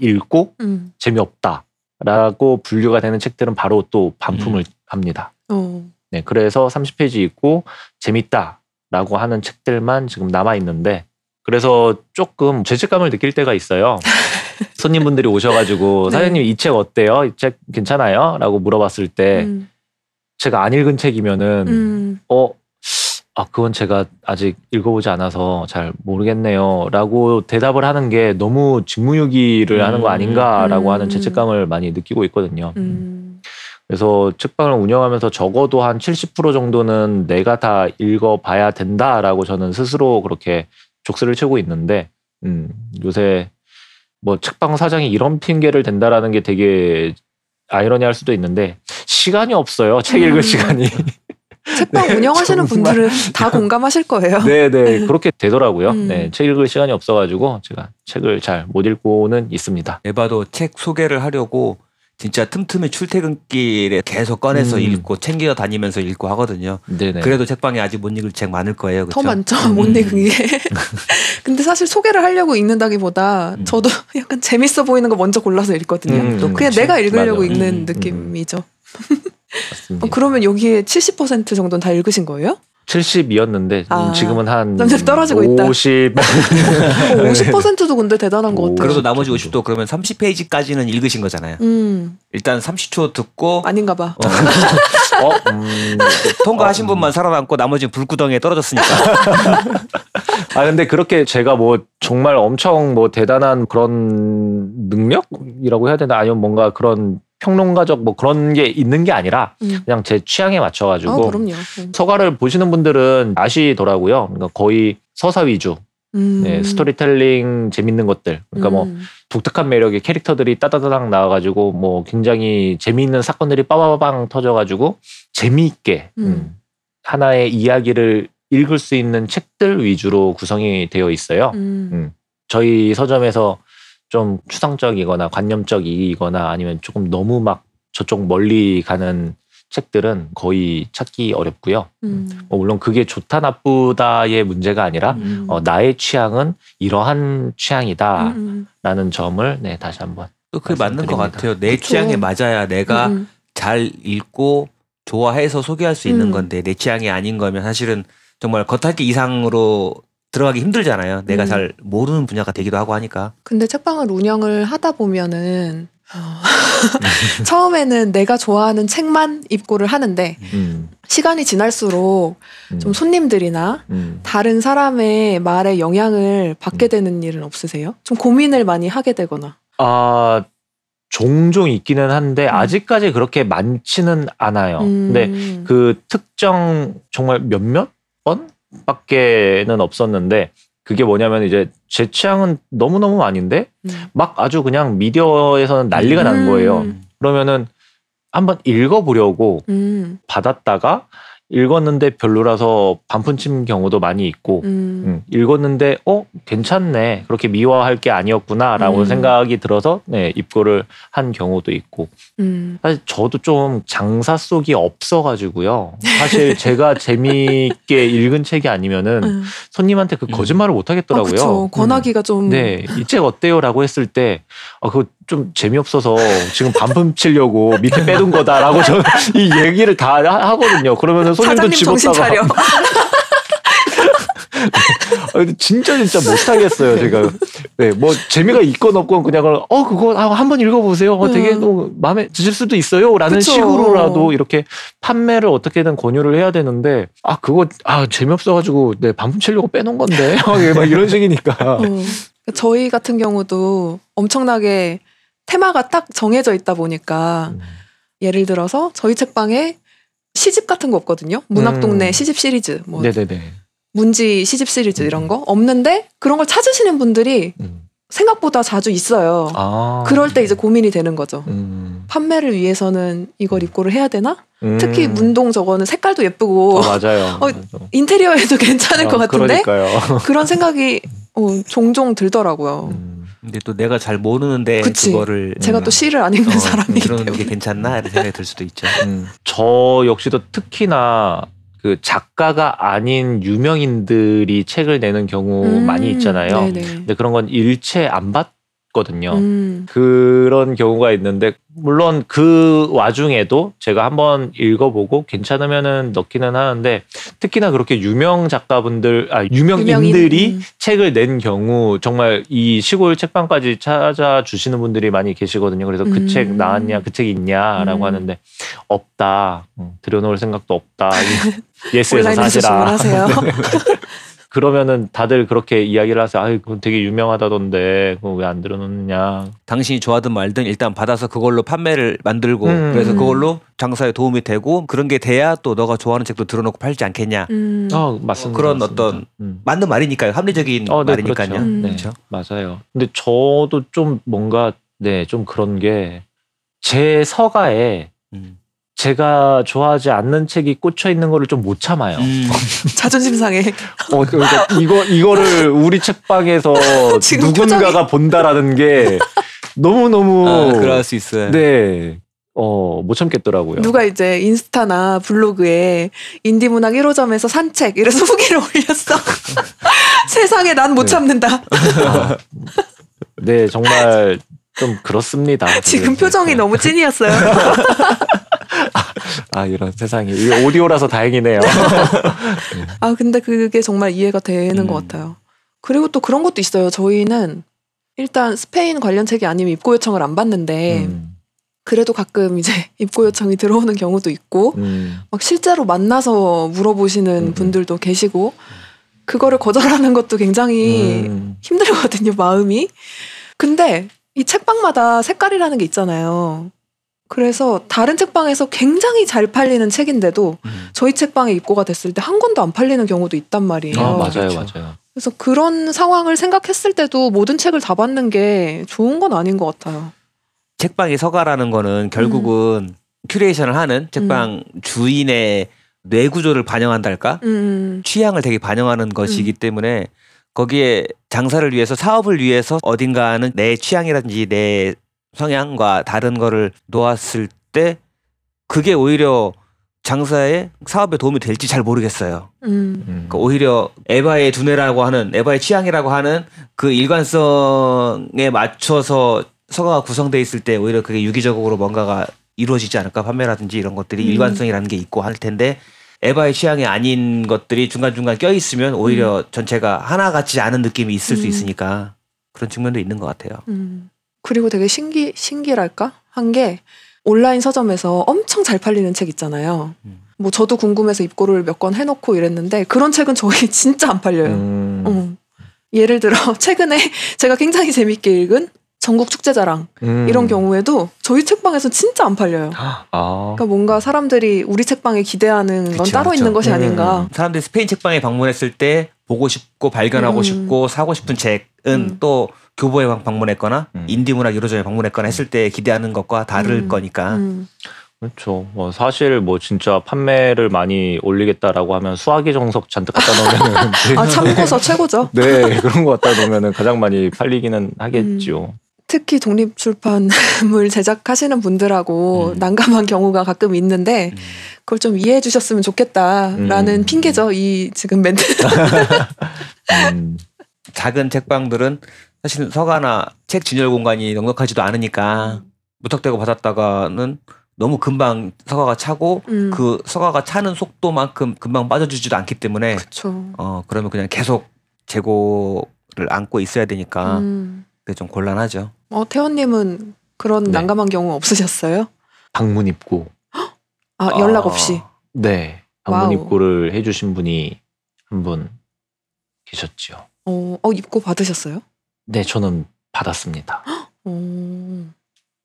읽고 음, 재미없다라고 분류가 되는 책들은 바로 또 반품을 합니다. 어, 네, 그래서 30페이지 읽고 재밌다라고 하는 책들만 지금 남아 있는데 그래서 조금 죄책감을 느낄 때가 있어요. 손님분들이 오셔가지고 네. 사장님 이 책 어때요? 이 책 괜찮아요? 라고 물어봤을 때 음, 제가 안 읽은 책이면은 음, 어, 아, 그건 제가 아직 읽어보지 않아서 잘 모르겠네요. 라고 대답을 하는 게 너무 직무유기를 하는 거 음. 아닌가라고 음. 하는 죄책감을 많이 느끼고 있거든요. 음, 그래서 책방을 운영하면서 적어도 한 70% 정도는 내가 다 읽어봐야 된다라고 저는 스스로 그렇게 족쇄를 채우고 있는데, 음, 요새 뭐 책방 사장이 이런 핑계를 댄다라는 게 되게 아이러니할 수도 있는데, 시간이 없어요. 책 읽을 음. 시간이. 책방 네, 운영하시는 정말. 분들은 다 공감하실 거예요. 네 네 그렇게 되더라고요. 음. 네, 책 읽을 시간이 없어가지고 제가 책을 잘 못 읽고는 있습니다. 에바도 책 소개를 하려고 진짜 틈틈이 출퇴근길에 계속 꺼내서 음. 읽고 챙겨 다니면서 읽고 하거든요. 네네. 그래도 책방에 아직 못 읽을 책 많을 거예요. 더 그쵸? 많죠, 음. 못 읽은 게. 근데 사실 소개를 하려고 읽는다기보다 음. 저도 약간 재밌어 보이는 거 먼저 골라서 읽거든요. 음, 그냥 그치. 내가 읽으려고 맞아. 읽는 음, 음, 느낌이죠. 어, 그러면 여기에 70% 정도는 다 읽으신 거예요? 70이었는데 아, 지금은 한 점점 떨어지고 있다. 50. 어, 50%도 근데 대단한 것 오. 같아요. 그래도 나머지 그렇죠. 50도 그러면 30페이지까지는 읽으신 거잖아요. 음, 일단 30초 듣고 아닌가 봐. 어, 어, 음, 통과하신 어, 분만 살아남고 나머지는 불구덩이에 떨어졌으니까. 아 근데 그렇게 제가 뭐 정말 엄청 뭐 대단한 그런 능력이라고 해야 되나 아니면 뭔가 그런 평론가적 뭐 그런 게 있는 게 아니라 음. 그냥 제 취향에 맞춰가지고 아, 그럼요. 음. 서가를 보시는 분들은 아시더라고요. 그러니까 거의 서사 위주, 음. 네, 스토리텔링 재밌는 것들. 그러니까 뭐 음. 독특한 매력의 캐릭터들이 따다다닥 나와가지고 뭐 굉장히 재미있는 사건들이 빠바바방 터져가지고 재미있게 음. 음, 하나의 이야기를 읽을 수 있는 책들 위주로 구성이 되어 있어요. 음. 음. 저희 서점에서 좀 추상적이거나 관념적이거나 아니면 조금 너무 막 저쪽 멀리 가는 책들은 거의 찾기 어렵고요. 음. 뭐 물론 그게 좋다 나쁘다의 문제가 아니라 음. 어, 나의 취향은 이러한 취향이다라는 음. 점을 네 다시 한번 또 그게 맞는 것. 같아요. 내 그쵸. 취향에 맞아야 내가 음. 잘 읽고 좋아해서 소개할 수 있는 음. 건데 내 취향이 아닌 거면 사실은 정말 겉핥기 이상으로 들어가기 힘들잖아요. 내가 음. 잘 모르는 분야가 되기도 하고 하니까. 근데 책방을 운영을 하다 보면은 어, 처음에는 내가 좋아하는 책만 입고를 하는데 음, 시간이 지날수록 음, 좀 손님들이나 음. 다른 사람의 말에 영향을 받게 음. 되는 일은 없으세요? 좀 고민을 많이 하게 되거나. 아 종종 있기는 한데 음. 아직까지 그렇게 많지는 않아요. 음. 근데 그 특정 정말 몇몇 번 밖에는 없었는데 그게 뭐냐면 이제 제 취향은 너무 너무 아닌데 음. 막 아주 그냥 미디어에서는 난리가 난 거예요. 음. 그러면은 한번 읽어보려고 음. 받았다가 읽었는데 별로라서 반푼 친 경우도 많이 있고 음. 음, 읽었는데 어 괜찮네 그렇게 미워할 게 아니었구나라고 음. 생각이 들어서 네 입고를 한 경우도 있고 음. 사실 저도 좀 장사 속이 없어가지고요 사실 제가 재미있게 읽은 책이 아니면은 음. 손님한테 그 거짓말을 못 아, 하겠더라고요. 그쵸. 권하기가 좀. 네, 이 책 어때요라고 했을 때, 아, 그거 좀 재미없어서 지금 반품 치려고 밑에 빼둔 거다라고 저는 이 얘기를 다 하- 하거든요. 그러면은 손님도 집었다가. 진짜 진짜 못하겠어요, 제가. 네, 뭐 재미가 있건 없건 그냥, 어, 그거 아, 한번 읽어보세요. 어, 되게 음. 또 마음에 드실 수도 있어요. 라는 그쵸. 식으로라도 이렇게 판매를 어떻게든 권유를 해야 되는데, 아, 그거, 아, 재미없어가지고, 네, 반품 치려고 빼놓은 건데. 막 이런 식이니까. 어. 저희 같은 경우도 엄청나게 테마가 딱 정해져 있다 보니까 음. 예를 들어서 저희 책방에 시집 같은 거 없거든요. 문학동네 음. 시집 시리즈, 뭐 네네네. 문지 시집 시리즈 이런 거 없는데 그런 걸 찾으시는 분들이 음. 생각보다 자주 있어요. 아. 그럴 때 이제 고민이 되는 거죠. 음. 판매를 위해서는 이걸 입고를 해야 되나? 음. 특히 문동 저거는 색깔도 예쁘고 어, 맞아요. 어, 인테리어에도 괜찮을 어, 것 같은데 그러니까요. 그런 생각이 어, 종종 들더라고요. 음. 근데 또 내가 잘 모르는데 그치. 그거를 제가 음. 또 시를 안 읽는 어, 사람이기 그러는 때문에. 게 괜찮나 이런 생각이 들 수도 있죠. 음. 저 역시도 특히나 그 작가가 아닌 유명인들이 책을 내는 경우 음, 많이 있잖아요. 네네. 근데 그런 건 일체 안 받 거든요. 음, 그런 경우가 있는데 물론 그 와중에도 제가 한번 읽어보고 괜찮으면은 넣기는 하는데 특히나 그렇게 유명 작가분들 아 유명인들이 유명인, 음. 책을 낸 경우 정말 이 시골 책방까지 찾아주시는 분들이 많이 계시거든요. 그래서 그 음. 책 나왔냐, 그책 있냐라고 음. 하는데 없다. 음, 들여놓을 생각도 없다. 예스에서 사시라. 그러면은 다들 그렇게 이야기를 하세요. 아, 그거 되게 유명하다던데 그거 왜 안 들여놓느냐. 당신이 좋아하든 말든 일단 받아서 그걸로 판매를 만들고 음. 그래서 음. 그걸로 장사에 도움이 되고 그런 게 돼야 또 너가 좋아하는 책도 들어놓고 팔지 않겠냐. 음. 아, 맞습니다. 그런 맞습니다. 어떤 음. 맞는 말이니까요. 합리적인 어, 네, 말이니까요. 그렇죠. 음. 네, 그렇죠. 맞아요. 근데 저도 좀 뭔가 네, 좀 그런 게 제 서가에 음. 제가 좋아하지 않는 책이 꽂혀 있는 거를 좀 못 참아요. 음. 자존심 상해. 어, 그러니까 이거 이거를 우리 책방에서 지금 누군가가 본다라는 게 너무 너무 아, 그럴 수 있어요. 네, 어, 못 참겠더라고요. 누가 이제 인스타나 블로그에 인디 문학 1호점에서 산책 이래서 후기를 올렸어. 세상에 난못 네. 참는다. 아, 네, 정말 좀 그렇습니다. 지금. 표정이 너무 찐이었어요. 아 이런 세상에 이게 오디오라서 다행이네요. 아 근데 그게 정말 이해가 되는 음. 것 같아요. 그리고 또 그런 것도 있어요. 저희는 일단 스페인 관련 책이 아니면 입고 요청을 안 받는데 음, 그래도 가끔 이제 입고 요청이 들어오는 경우도 있고 음, 막 실제로 만나서 물어보시는 음. 분들도 계시고 그거를 거절하는 것도 굉장히 음, 힘들거든요 마음이. 근데 이 책방마다 색깔이라는 게 있잖아요. 그래서 다른 책방에서 굉장히 잘 팔리는 책인데도 음. 저희 책방에 입고가 됐을 때 한 권도 안 팔리는 경우도 있단 말이에요. 아 맞아요, 그렇죠. 맞아요. 그래서 그런 상황을 생각했을 때도 모든 책을 다 받는 게 좋은 건 아닌 것 같아요. 책방의 서가라는 거는 결국은 curation을 하는 책방 주인의 뇌 구조를 반영한달까? 음, 취향을 되게 반영하는 것이기 때문에 거기에 장사를 위해서 사업을 위해서 어딘가는 내 취향이라든지 내 성향과 다른 거를 놓았을 때 그게 오히려 장사에 사업에 도움이 될지 잘 모르겠어요. 음. 음. 그러니까 오히려 에바의 두뇌라고 하는 에바의 취향이라고 하는 그 일관성에 맞춰서 서가가 구성돼 있을 때 오히려 그게 유기적으로 뭔가가 이루어지지 않을까 판매라든지 이런 것들이 음. 일관성이라는 게 있고 할 텐데 에바의 취향이 아닌 것들이 중간중간 껴 있으면 오히려 전체가 하나 같지 않은 느낌이 있을 수 음. 있으니까 그런 측면도 있는 것 같아요. 음. 그리고 되게 신기 신기랄까 한 게 온라인 서점에서 엄청 잘 팔리는 책 있잖아요. 음. 뭐 저도 궁금해서 입고를 몇 권 해놓고 이랬는데 그런 책은 저희 진짜 안 팔려요. 음. 어. 예를 들어 최근에 제가 굉장히 재밌게 읽은 전국 축제자랑 음. 이런 경우에도 저희 책방에서 진짜 안 팔려요. 아. 그러니까 뭔가 사람들이 우리 책방에 기대하는 건 그쵸, 따로 그쵸. 있는 것이 음. 아닌가. 사람들이 스페인 책방에 방문했을 때 보고 싶고 발견하고 음. 싶고 사고 싶은 책은 음. 또 교보에 방- 방문했거나 음. 인디 문학 1호점에 방문했거나 했을 때 기대하는 것과 다를 음. 거니까 음. 그렇죠. 뭐 사실 뭐 진짜 판매를 많이 올리겠다라고 하면 수화기 정석 잔뜩 갖다 놓으면은 아 참고서 최고죠. 네 그런 거 갖다 놓으면은 가장 많이 팔리기는 하겠죠. 특히 독립출판물 제작하시는 분들하고 음. 난감한 경우가 가끔 있는데 그걸 좀 이해해 주셨으면 좋겠다라는 음. 핑계죠. 이 지금 멘트. 음. 작은 책방들은 사실 서가나 책 진열 공간이 넉넉하지도 않으니까 무턱대고 받았다가는 너무 금방 서가가 차고 음. 그 서가가 차는 속도만큼 금방 빠져주지도 않기 때문에 그렇죠. 어 그러면 그냥 계속 재고를 안고 있어야 되니까 음. 그게 좀 곤란하죠. 어 태원님은 그런 네. 난감한 경우 없으셨어요? 방문 입고 아 연락 아. 없이. 네 방문 와우. 입고를 해주신 분이 한 분 계셨죠. 어, 어 입고 받으셨어요? 네 저는 받았습니다. 어.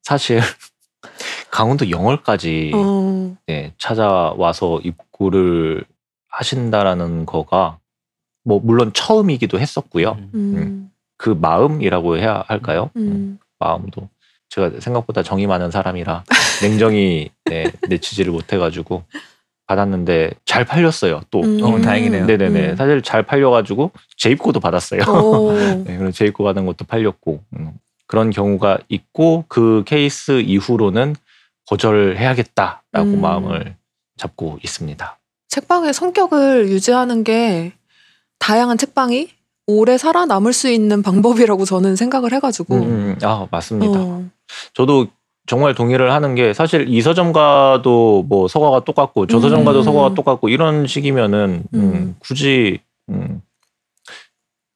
사실 강원도 영월까지 어. 네, 찾아와서 입고를 하신다라는 거가 뭐 물론 처음이기도 했었고요. 음. 그 마음이라고 해야 할까요? 음. 마음도 제가 생각보다 정이 많은 사람이라 냉정히 네, 내치지를 못해가지고 받았는데 잘 팔렸어요. 또 음. 어, 다행이네요. 네네네 음. 사실 잘 팔려가지고 재입고도 받았어요. 어. 네, 그런 재입고 받은 것도 팔렸고 음, 그런 경우가 있고 그 케이스 이후로는 거절해야겠다라고 음. 마음을 잡고 있습니다. 책방의 성격을 유지하는 게 다양한 책방이 오래 살아남을 수 있는 방법이라고 저는 생각을 해가지고. 음, 아 맞습니다. 어. 저도 정말 동의를 하는 게 사실 이 서점가도 뭐 서가가 똑같고 저 서점가도 음. 서가가 똑같고 이런 식이면은 음, 음. 굳이 음,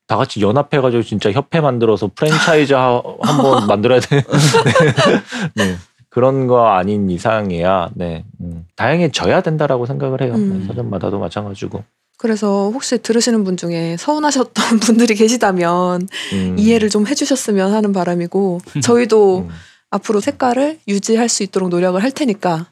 다 같이 연합해가지고 진짜 협회 만들어서 프랜차이즈 하- 한번 만들어야 돼. 네. 네. 그런 거 아닌 이상이야. 네. 음, 다양해져야 된다라고 생각을 해요. 음. 네, 서점마다도 마찬가지고. 그래서 혹시 들으시는 분 중에 서운하셨던 분들이 계시다면 음. 이해를 좀 해주셨으면 하는 바람이고 저희도 음. 앞으로 색깔을 유지할 수 있도록 노력을 할 테니까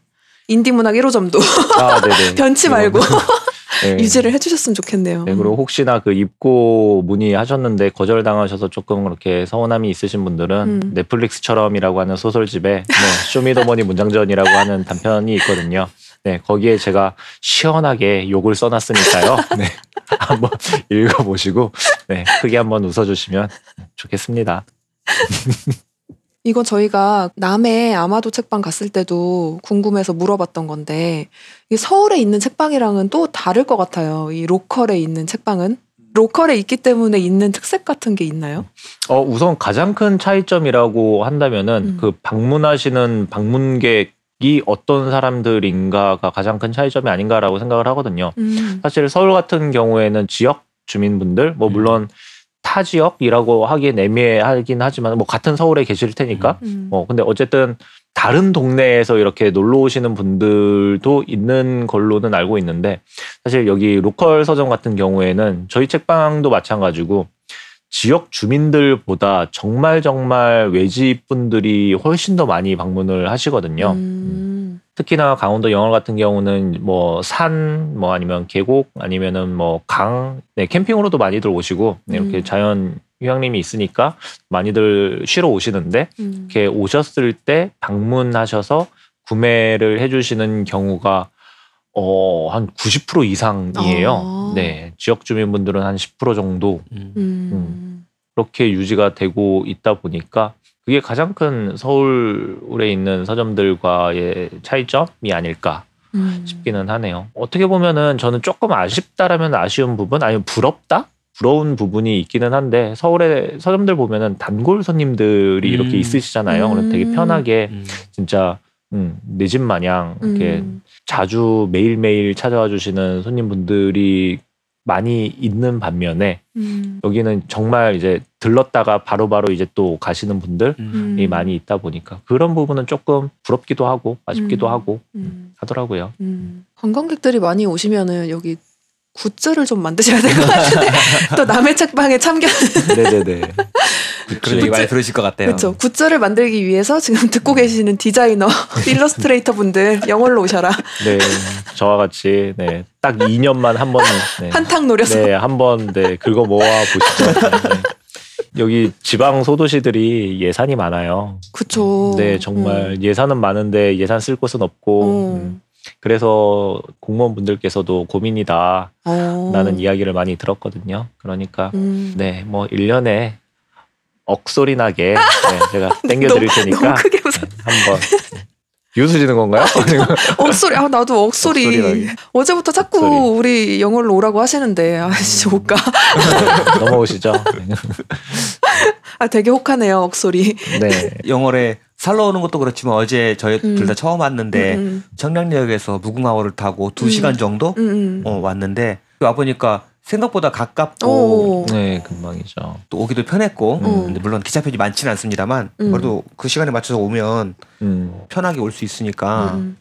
인디 문학 1호점도 아. 변치 말고 네. 유지를 해주셨으면 좋겠네요. 네, 그리고 혹시나 그 입고 문의하셨는데 거절당하셔서 조금 그렇게 서운함이 있으신 분들은 음. 넷플릭스처럼이라고 하는 소설집에 네, 쇼미더머니 문장전이라고 하는 단편이 있거든요. 네, 거기에 제가 시원하게 욕을 써놨으니까요. 네, 한번 읽어보시고 네, 크게 한번 웃어주시면 좋겠습니다. 이건 저희가 남해 아마도 책방 갔을 때도 궁금해서 물어봤던 건데 이게 서울에 있는 책방이랑은 또 다를 것 같아요. 이 로컬에 있는 책방은 로컬에 있기 때문에 있는 특색 같은 게 있나요? 어, 우선 가장 큰 차이점이라고 한다면은 음. 그 방문하시는 방문객 이 어떤 사람들인가가 가장 큰 차이점이 아닌가라고 생각을 하거든요. 음. 사실 서울 같은 경우에는 지역 주민분들 뭐 음. 물론 타 지역이라고 하기엔 애매하긴 하지만 뭐 같은 서울에 계실 테니까 음. 뭐 근데 어쨌든 다른 동네에서 이렇게 놀러 오시는 분들도 있는 걸로는 알고 있는데 사실 여기 로컬 서점 같은 경우에는 저희 책방도 마찬가지고 지역 주민들보다 정말 정말 외지 분들이 훨씬 더 많이 방문을 하시거든요. 음. 특히나 강원도 영월 같은 경우는 뭐 산, 뭐 아니면 계곡, 아니면은 뭐 강, 네, 캠핑으로도 많이들 오시고 네, 이렇게 음. 자연 휴양림이 있으니까 많이들 쉬러 오시는데 음. 이렇게 오셨을 때 방문하셔서 구매를 해주시는 경우가 어, 한 90% 이상이에요. 아. 네, 지역 주민분들은 한 10% 정도 음. 음. 그렇게 유지가 되고 있다 보니까 그게 가장 큰 서울에 있는 서점들과의 차이점이 아닐까 음. 싶기는 하네요. 어떻게 보면은 저는 조금 아쉽다라면 아쉬운 부분 아니면 부럽다? 부러운 부분이 있기는 한데 서울의 서점들 보면은 단골 손님들이 음. 이렇게 있으시잖아요. 그래서 되게 음. 편하게 음. 진짜 음, 내 집 마냥 이렇게 음. 자주 매일매일 찾아와 주시는 손님분들이 많이 있는 반면에 음. 여기는 정말 이제 들렀다가 바로바로 이제 또 가시는 분들이 음. 음. 많이 있다 보니까 그런 부분은 조금 부럽기도 하고 아쉽기도 음. 하고 음. 하더라고요. 음. 관광객들이 많이 오시면은 여기 굿즈를 좀 만드셔야 될 것 같은데 또 남의 책방에 참견 네네네. 그런 얘기 많이 들으실 것 같아요. 그렇죠 굿즈를 만들기 위해서 지금 듣고 계시는 디자이너 일러스트레이터 분들 영월로 오셔라 네, 저와 같이 네, 딱 2년만 한 번 네, 한탕 노려서 네, 한 번 네, 긁어 모아 보시죠. 네. 여기 지방 소도시들이 예산이 많아요. 그쵸 네, 정말 예산은 많은데 예산 쓸 곳은 없고 어. 음, 그래서 공무원분들께서도 고민이다. 어. 라는 이야기를 많이 들었거든요. 그러니까 음. 네, 뭐 1년에 억소리 나게 네, 제가 땡겨 드릴 테니까 너무 크게 웃어 네, 한번 비웃으시는 건가요? 억소리 아 나도 억소리 억소리라니. 어제부터 자꾸 억소리. 우리 영월로 오라고 하시는데 아씨 못 가. 넘어오시죠. 아 되게 혹하네요 억소리. 네. 영월에 살러 오는 것도 그렇지만 어제 저희 음. 둘다 처음 왔는데 음, 청량역에서 무궁화호를 타고 두 음. 시간 정도 음, 음. 어, 왔는데 와 보니까 생각보다 가깝고 오. 네, 금방이죠. 또 오기도 편했고 음. 근데 물론 기차편이 많지는 않습니다만 음. 그래도 그 시간에 맞춰서 오면 음. 편하게 올 수 있으니까 음.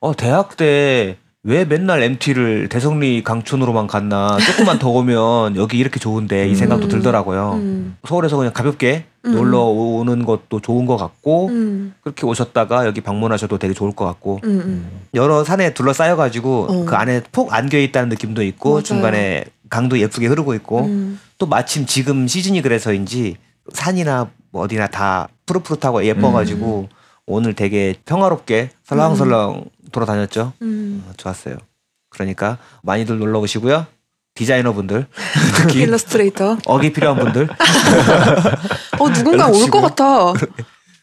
어 대학 때 왜 맨날 MT를 대성리 강촌으로만 갔나 조금만 더 오면 여기 이렇게 좋은데 이 생각도 음. 들더라고요. 음. 서울에서 그냥 가볍게 음. 놀러 오는 것도 좋은 것 같고 음. 그렇게 오셨다가 여기 방문하셔도 되게 좋을 것 같고 음. 음. 여러 산에 둘러싸여 가지고 어. 그 안에 폭 안겨 있다는 느낌도 있고 맞아요. 중간에 강도 예쁘게 흐르고 있고 음. 또 마침 지금 시즌이 그래서인지 산이나 뭐 어디나 다 푸릇푸릇하고 예뻐가지고 음. 오늘 되게 평화롭게 설렁설렁 돌아다녔죠. 음. 어, 좋았어요. 그러니까 많이들 놀러 오시고요. 디자이너 분들 특히 일러스트레이터. 억이 필요한 분들 어 누군가 올 것. 같아.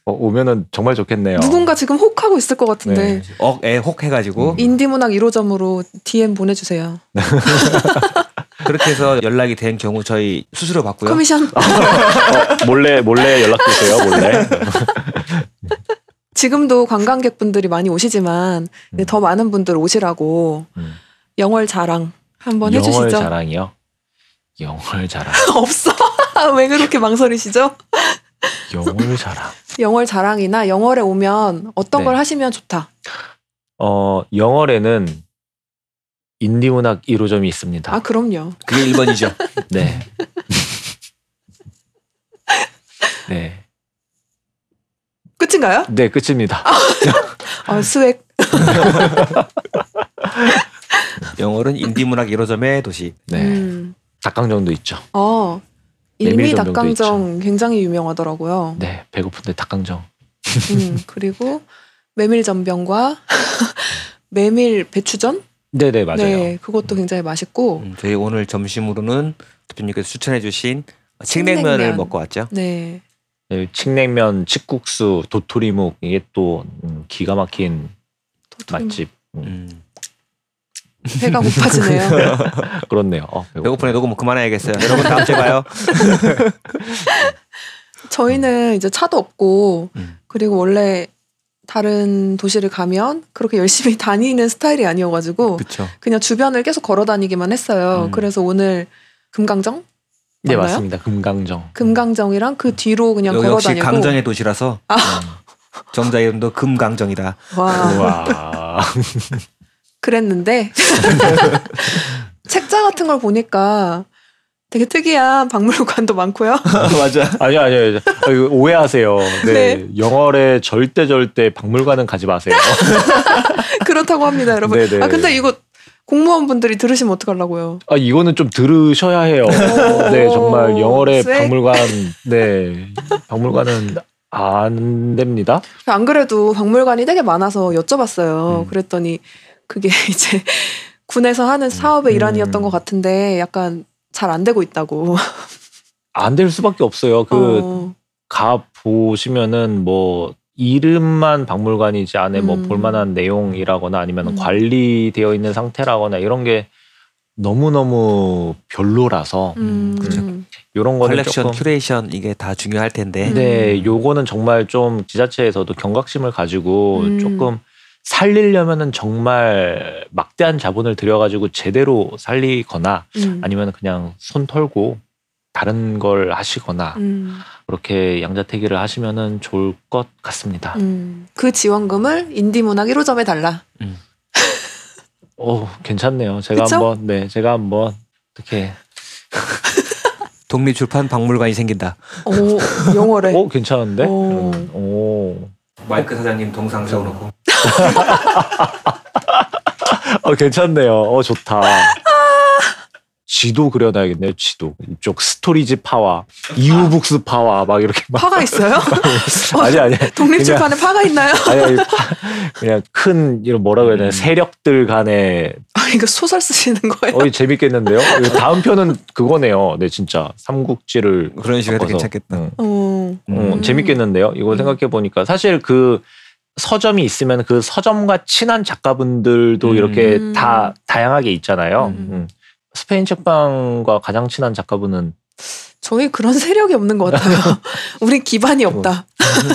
어, 오면은 정말 좋겠네요. 누군가 지금 혹하고 있을 것 같은데. 네. 억에 혹 해가지고 인디문학 1호점으로 DM 보내주세요. 그렇게 해서 연락이 된 경우 저희 수수료 받고요. 커미션. 어, 몰래 몰래 연락 주세요. 몰래. 지금도 관광객분들이 많이 오시지만 음. 더 많은 분들 오시라고 음. 영월 자랑 한번 영월 해주시죠. 자랑이요. 영월 자랑. 없어. 왜 그렇게 망설이시죠? 영월 자랑. 영월 자랑이나 영월에 오면 어떤 네. 걸 하시면 좋다. 어, 영월에는 인디문학 1호점이 있습니다. 아 그럼요. 그게 1번이죠. 네. 네. 끝인가요? 네, 끝입니다. 아 swag. 영월은 인디 문학 1호점의 도시. 네. 음. 닭강정도 있죠. 어 일미 메밀전병도 닭강정 굉장히 유명하더라고요. 네, 배고픈데 닭강정. 음, 그리고 메밀 전병과 메밀 배추전? 네, 네, 맞아요. 네, 그것도 굉장히 맛있고. 음, 저희 오늘 점심으로는 대표님께서 추천해주신 칡냉면을 칡냉면. 먹고 왔죠. 네. 네, 칡냉면, 칡국수, 도토리묵 이게 또 음, 기가 막힌 도토리 맛집. 음, 음. 배가 고파지네요. 그렇네요. 어. 배고프네 녹음 그만해야겠어요. 여러분 다음 주에 봐요. 저희는 이제 차도 없고 음. 그리고 원래 다른 도시를 가면 그렇게 열심히 다니는 스타일이 아니어가지고 그렇죠. 그냥 주변을 계속 걸어 다니기만 했어요. 음. 그래서 오늘 금강정? 네, 맞나요? 맞습니다. 금강정. 금강정이랑 그 뒤로 그냥 걸어 역시 다니고 강정의 도시라서 음. 정자 이름도 금강정이다. 와 와. 그랬는데 책자 같은 걸 보니까 되게 특이한 박물관도 많고요. 맞아. 아니요, 아니요. 아니요. 아, 오해하세요. 네. 네. 영월에 절대 절대 박물관은 가지 마세요. 그렇다고 합니다, 여러분. 네네. 아 근데 이거 공무원분들이 들으시면 어떡하려고요? 아, 이거는 좀 들으셔야 해요. 오, 네, 정말 영월의 쎄. 박물관, 네. 박물관은 안 됩니다. 안 그래도 박물관이 되게 많아서 여쭤봤어요. 음. 그랬더니 그게 이제 군에서 하는 사업의 음. 일환이었던 것 같은데 약간 잘 안 되고 있다고. 안 될 수밖에 없어요. 그 어, 가 보시면은 뭐 이름만 박물관이지 안에 뭐 음. 볼만한 내용이라거나 아니면 음. 관리되어 있는 상태라거나 이런 게 너무 너무 별로라서 음, 그죠. 이런 거는 컬렉션 조금 큐레이션 이게 다 중요할 텐데 음. 네, 요거는 정말 좀 지자체에서도 경각심을 가지고 음. 조금 살리려면은 정말 막대한 자본을 들여가지고 제대로 살리거나 음, 아니면 그냥 손 털고 다른 걸 하시거나 음, 그렇게 양자택일을 하시면은 좋을 것 같습니다. 음. 그 지원금을 인디문학 1호점에 달라. 오, 괜찮네요. 제가 그쵸? 한번 네, 제가 한번 어떻게 독립출판 박물관이 생긴다. 오, 영어래. 오 괜찮은데? 오. 음, 오. 마이크 사장님 동상 세워놓고 어 괜찮네요. 어 좋다. 지도 그려놔야겠네요. 지도 이쪽 스토리지 파와 이우북스 파와 막 이렇게 막 파가 있어요? 아니 아니 독립출판에 파가 있나요? 아니 아니 파, 그냥 큰 이런 뭐라고 해야 되나 음. 세력들 간에 아, 이거 소설 쓰시는 거예요? 어이 재밌겠는데요. 다음 편은 그거네요. 네 진짜 삼국지를 그런 식으로 해도. 괜찮겠다. 응. 어. 어, 음. 재밌겠는데요. 이거 음. 생각해 보니까 사실 그 서점이 있으면 그 서점과 친한 작가분들도 음. 이렇게 음. 다 다양하게 있잖아요. 음. 음. 스페인 책방과 가장 친한 작가분은 저희 그런 세력이 없는 것 같아요. 우리 기반이 없다.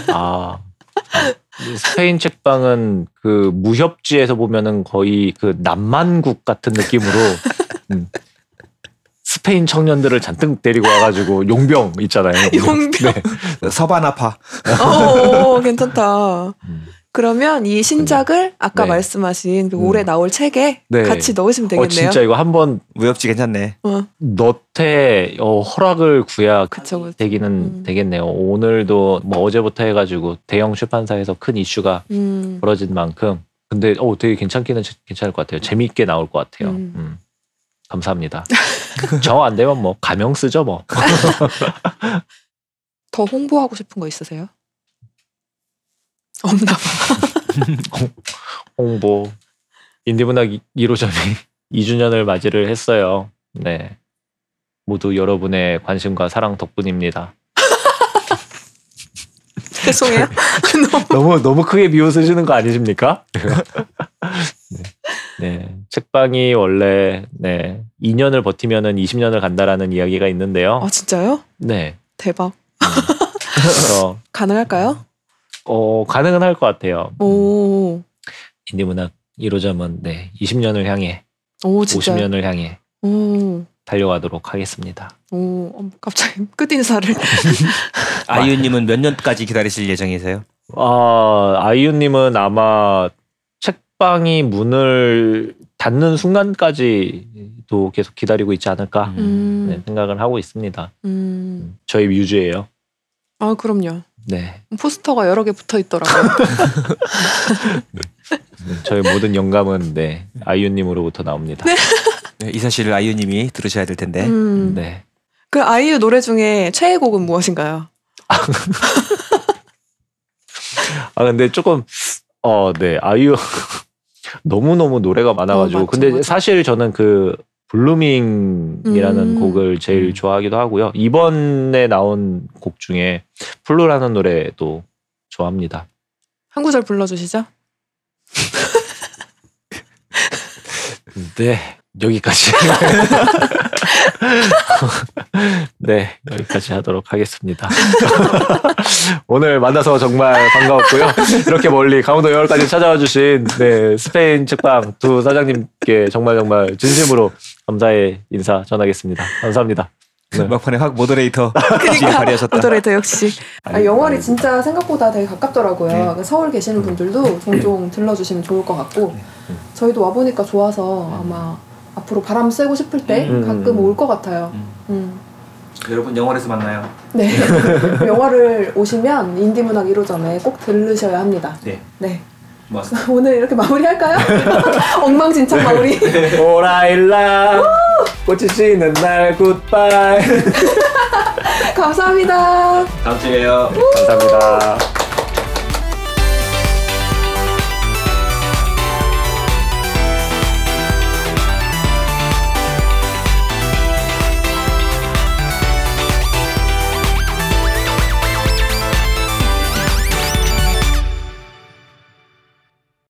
아이 스페인 책방은 그 무협지에서 보면은 거의 그 남만국 같은 느낌으로 음. 스페인 청년들을 잔뜩 데리고 와가지고 용병 있잖아요. 용병. 네. 서바나파 어, 괜찮다. 음. 그러면 이 신작을 아까 네. 말씀하신 그 음. 올해 나올 책에 네. 같이 넣으시면 어 되겠네요. 진짜 이거 한번 무협지 괜찮네. 어, 너태 어, 허락을 구해야 그쵸, 그쵸. 되기는 음. 되겠네요. 오늘도 뭐 어제부터 해가지고 대형 출판사에서 큰 이슈가 음. 벌어진 만큼 근데 어 되게 괜찮기는 제- 괜찮을 것 같아요. 재미있게 나올 것 같아요. 음. 음. 감사합니다. 저 안 되면 뭐 가명 쓰죠 뭐. 더 홍보하고 싶은 거 있으세요? 없나 봐. 홍보 인디문학 1호점이 2주년을 맞이를 했어요. 네. 모두 여러분의 관심과 사랑 덕분입니다. 죄송해요. 너무 너무 크게 비웃으시는 거 아니십니까? 네. 네. 책방이 원래 네 2년을 버티면은 20년을 간다라는 이야기가 있는데요. 아 진짜요? 네. 대박. 그래서 가능할까요? 어 가능은 할 것 같아요. 오, 인디 문학 1호점은 네 20년을 향해 오 진짜. 50년을 향해 오, 달려가도록 하겠습니다. 오, 어, 갑자기 끝 인사를. 아이유님은 몇 년까지 기다리실 예정이세요? 아 아이유님은 아마 책방이 문을 닫는 순간까지도 계속 기다리고 있지 않을까 음, 네, 생각을 하고 있습니다. 음. 저희 뮤즈예요. 아 그럼요. 네, 포스터가 여러 개 붙어 있더라고요. 저희 모든 영감은 네 아이유님으로부터 나옵니다. 네. 네, 이 사실을 아이유님이 들으셔야 될 텐데. 음. 네. 그 아이유 노래 중에 최애곡은 무엇인가요? 아 근데 조금 어네 아이유 너무 너무 노래가 많아가지고 어, 맞죠, 근데 맞죠. 사실 저는 그 Blueming이라는 음. 곡을 제일 음. 좋아하기도 하고요 이번에 나온 곡 중에 Flu라는 노래도 좋아합니다. 한 구절 불러주시죠. 네 여기까지 네 여기까지 하도록 하겠습니다. 오늘 만나서 정말 반가웠고요. 이렇게 멀리 강원도 영월까지 찾아와 주신 네, 스페인 책방 두 사장님께 정말 정말 진심으로 감사의 인사 전하겠습니다. 감사합니다. 네. 막판에 확 모더레이터 지금 그러니까 발휘하셨다. 모더레이터 역시. 아, 영월이 진짜 생각보다 되게 가깝더라고요. 그 서울 계시는 분들도 종종 들러주시면 좋을 것 같고 저희도 와 보니까 좋아서 아마 앞으로 바람 쐬고 싶을 때 음. 가끔 올 것 같아요. 음. 음. 여러분 영월에서 만나요. 네. 영화를 오시면 인디문학 1호점에 꼭 들르셔야 합니다. 네. 네. 고맙습니다. 오늘 이렇게 마무리할까요? 엉망진창 마무리. 오라일라 꽃이 지는 날 굿바이 감사합니다. 다음 주에 봬요. 감사합니다.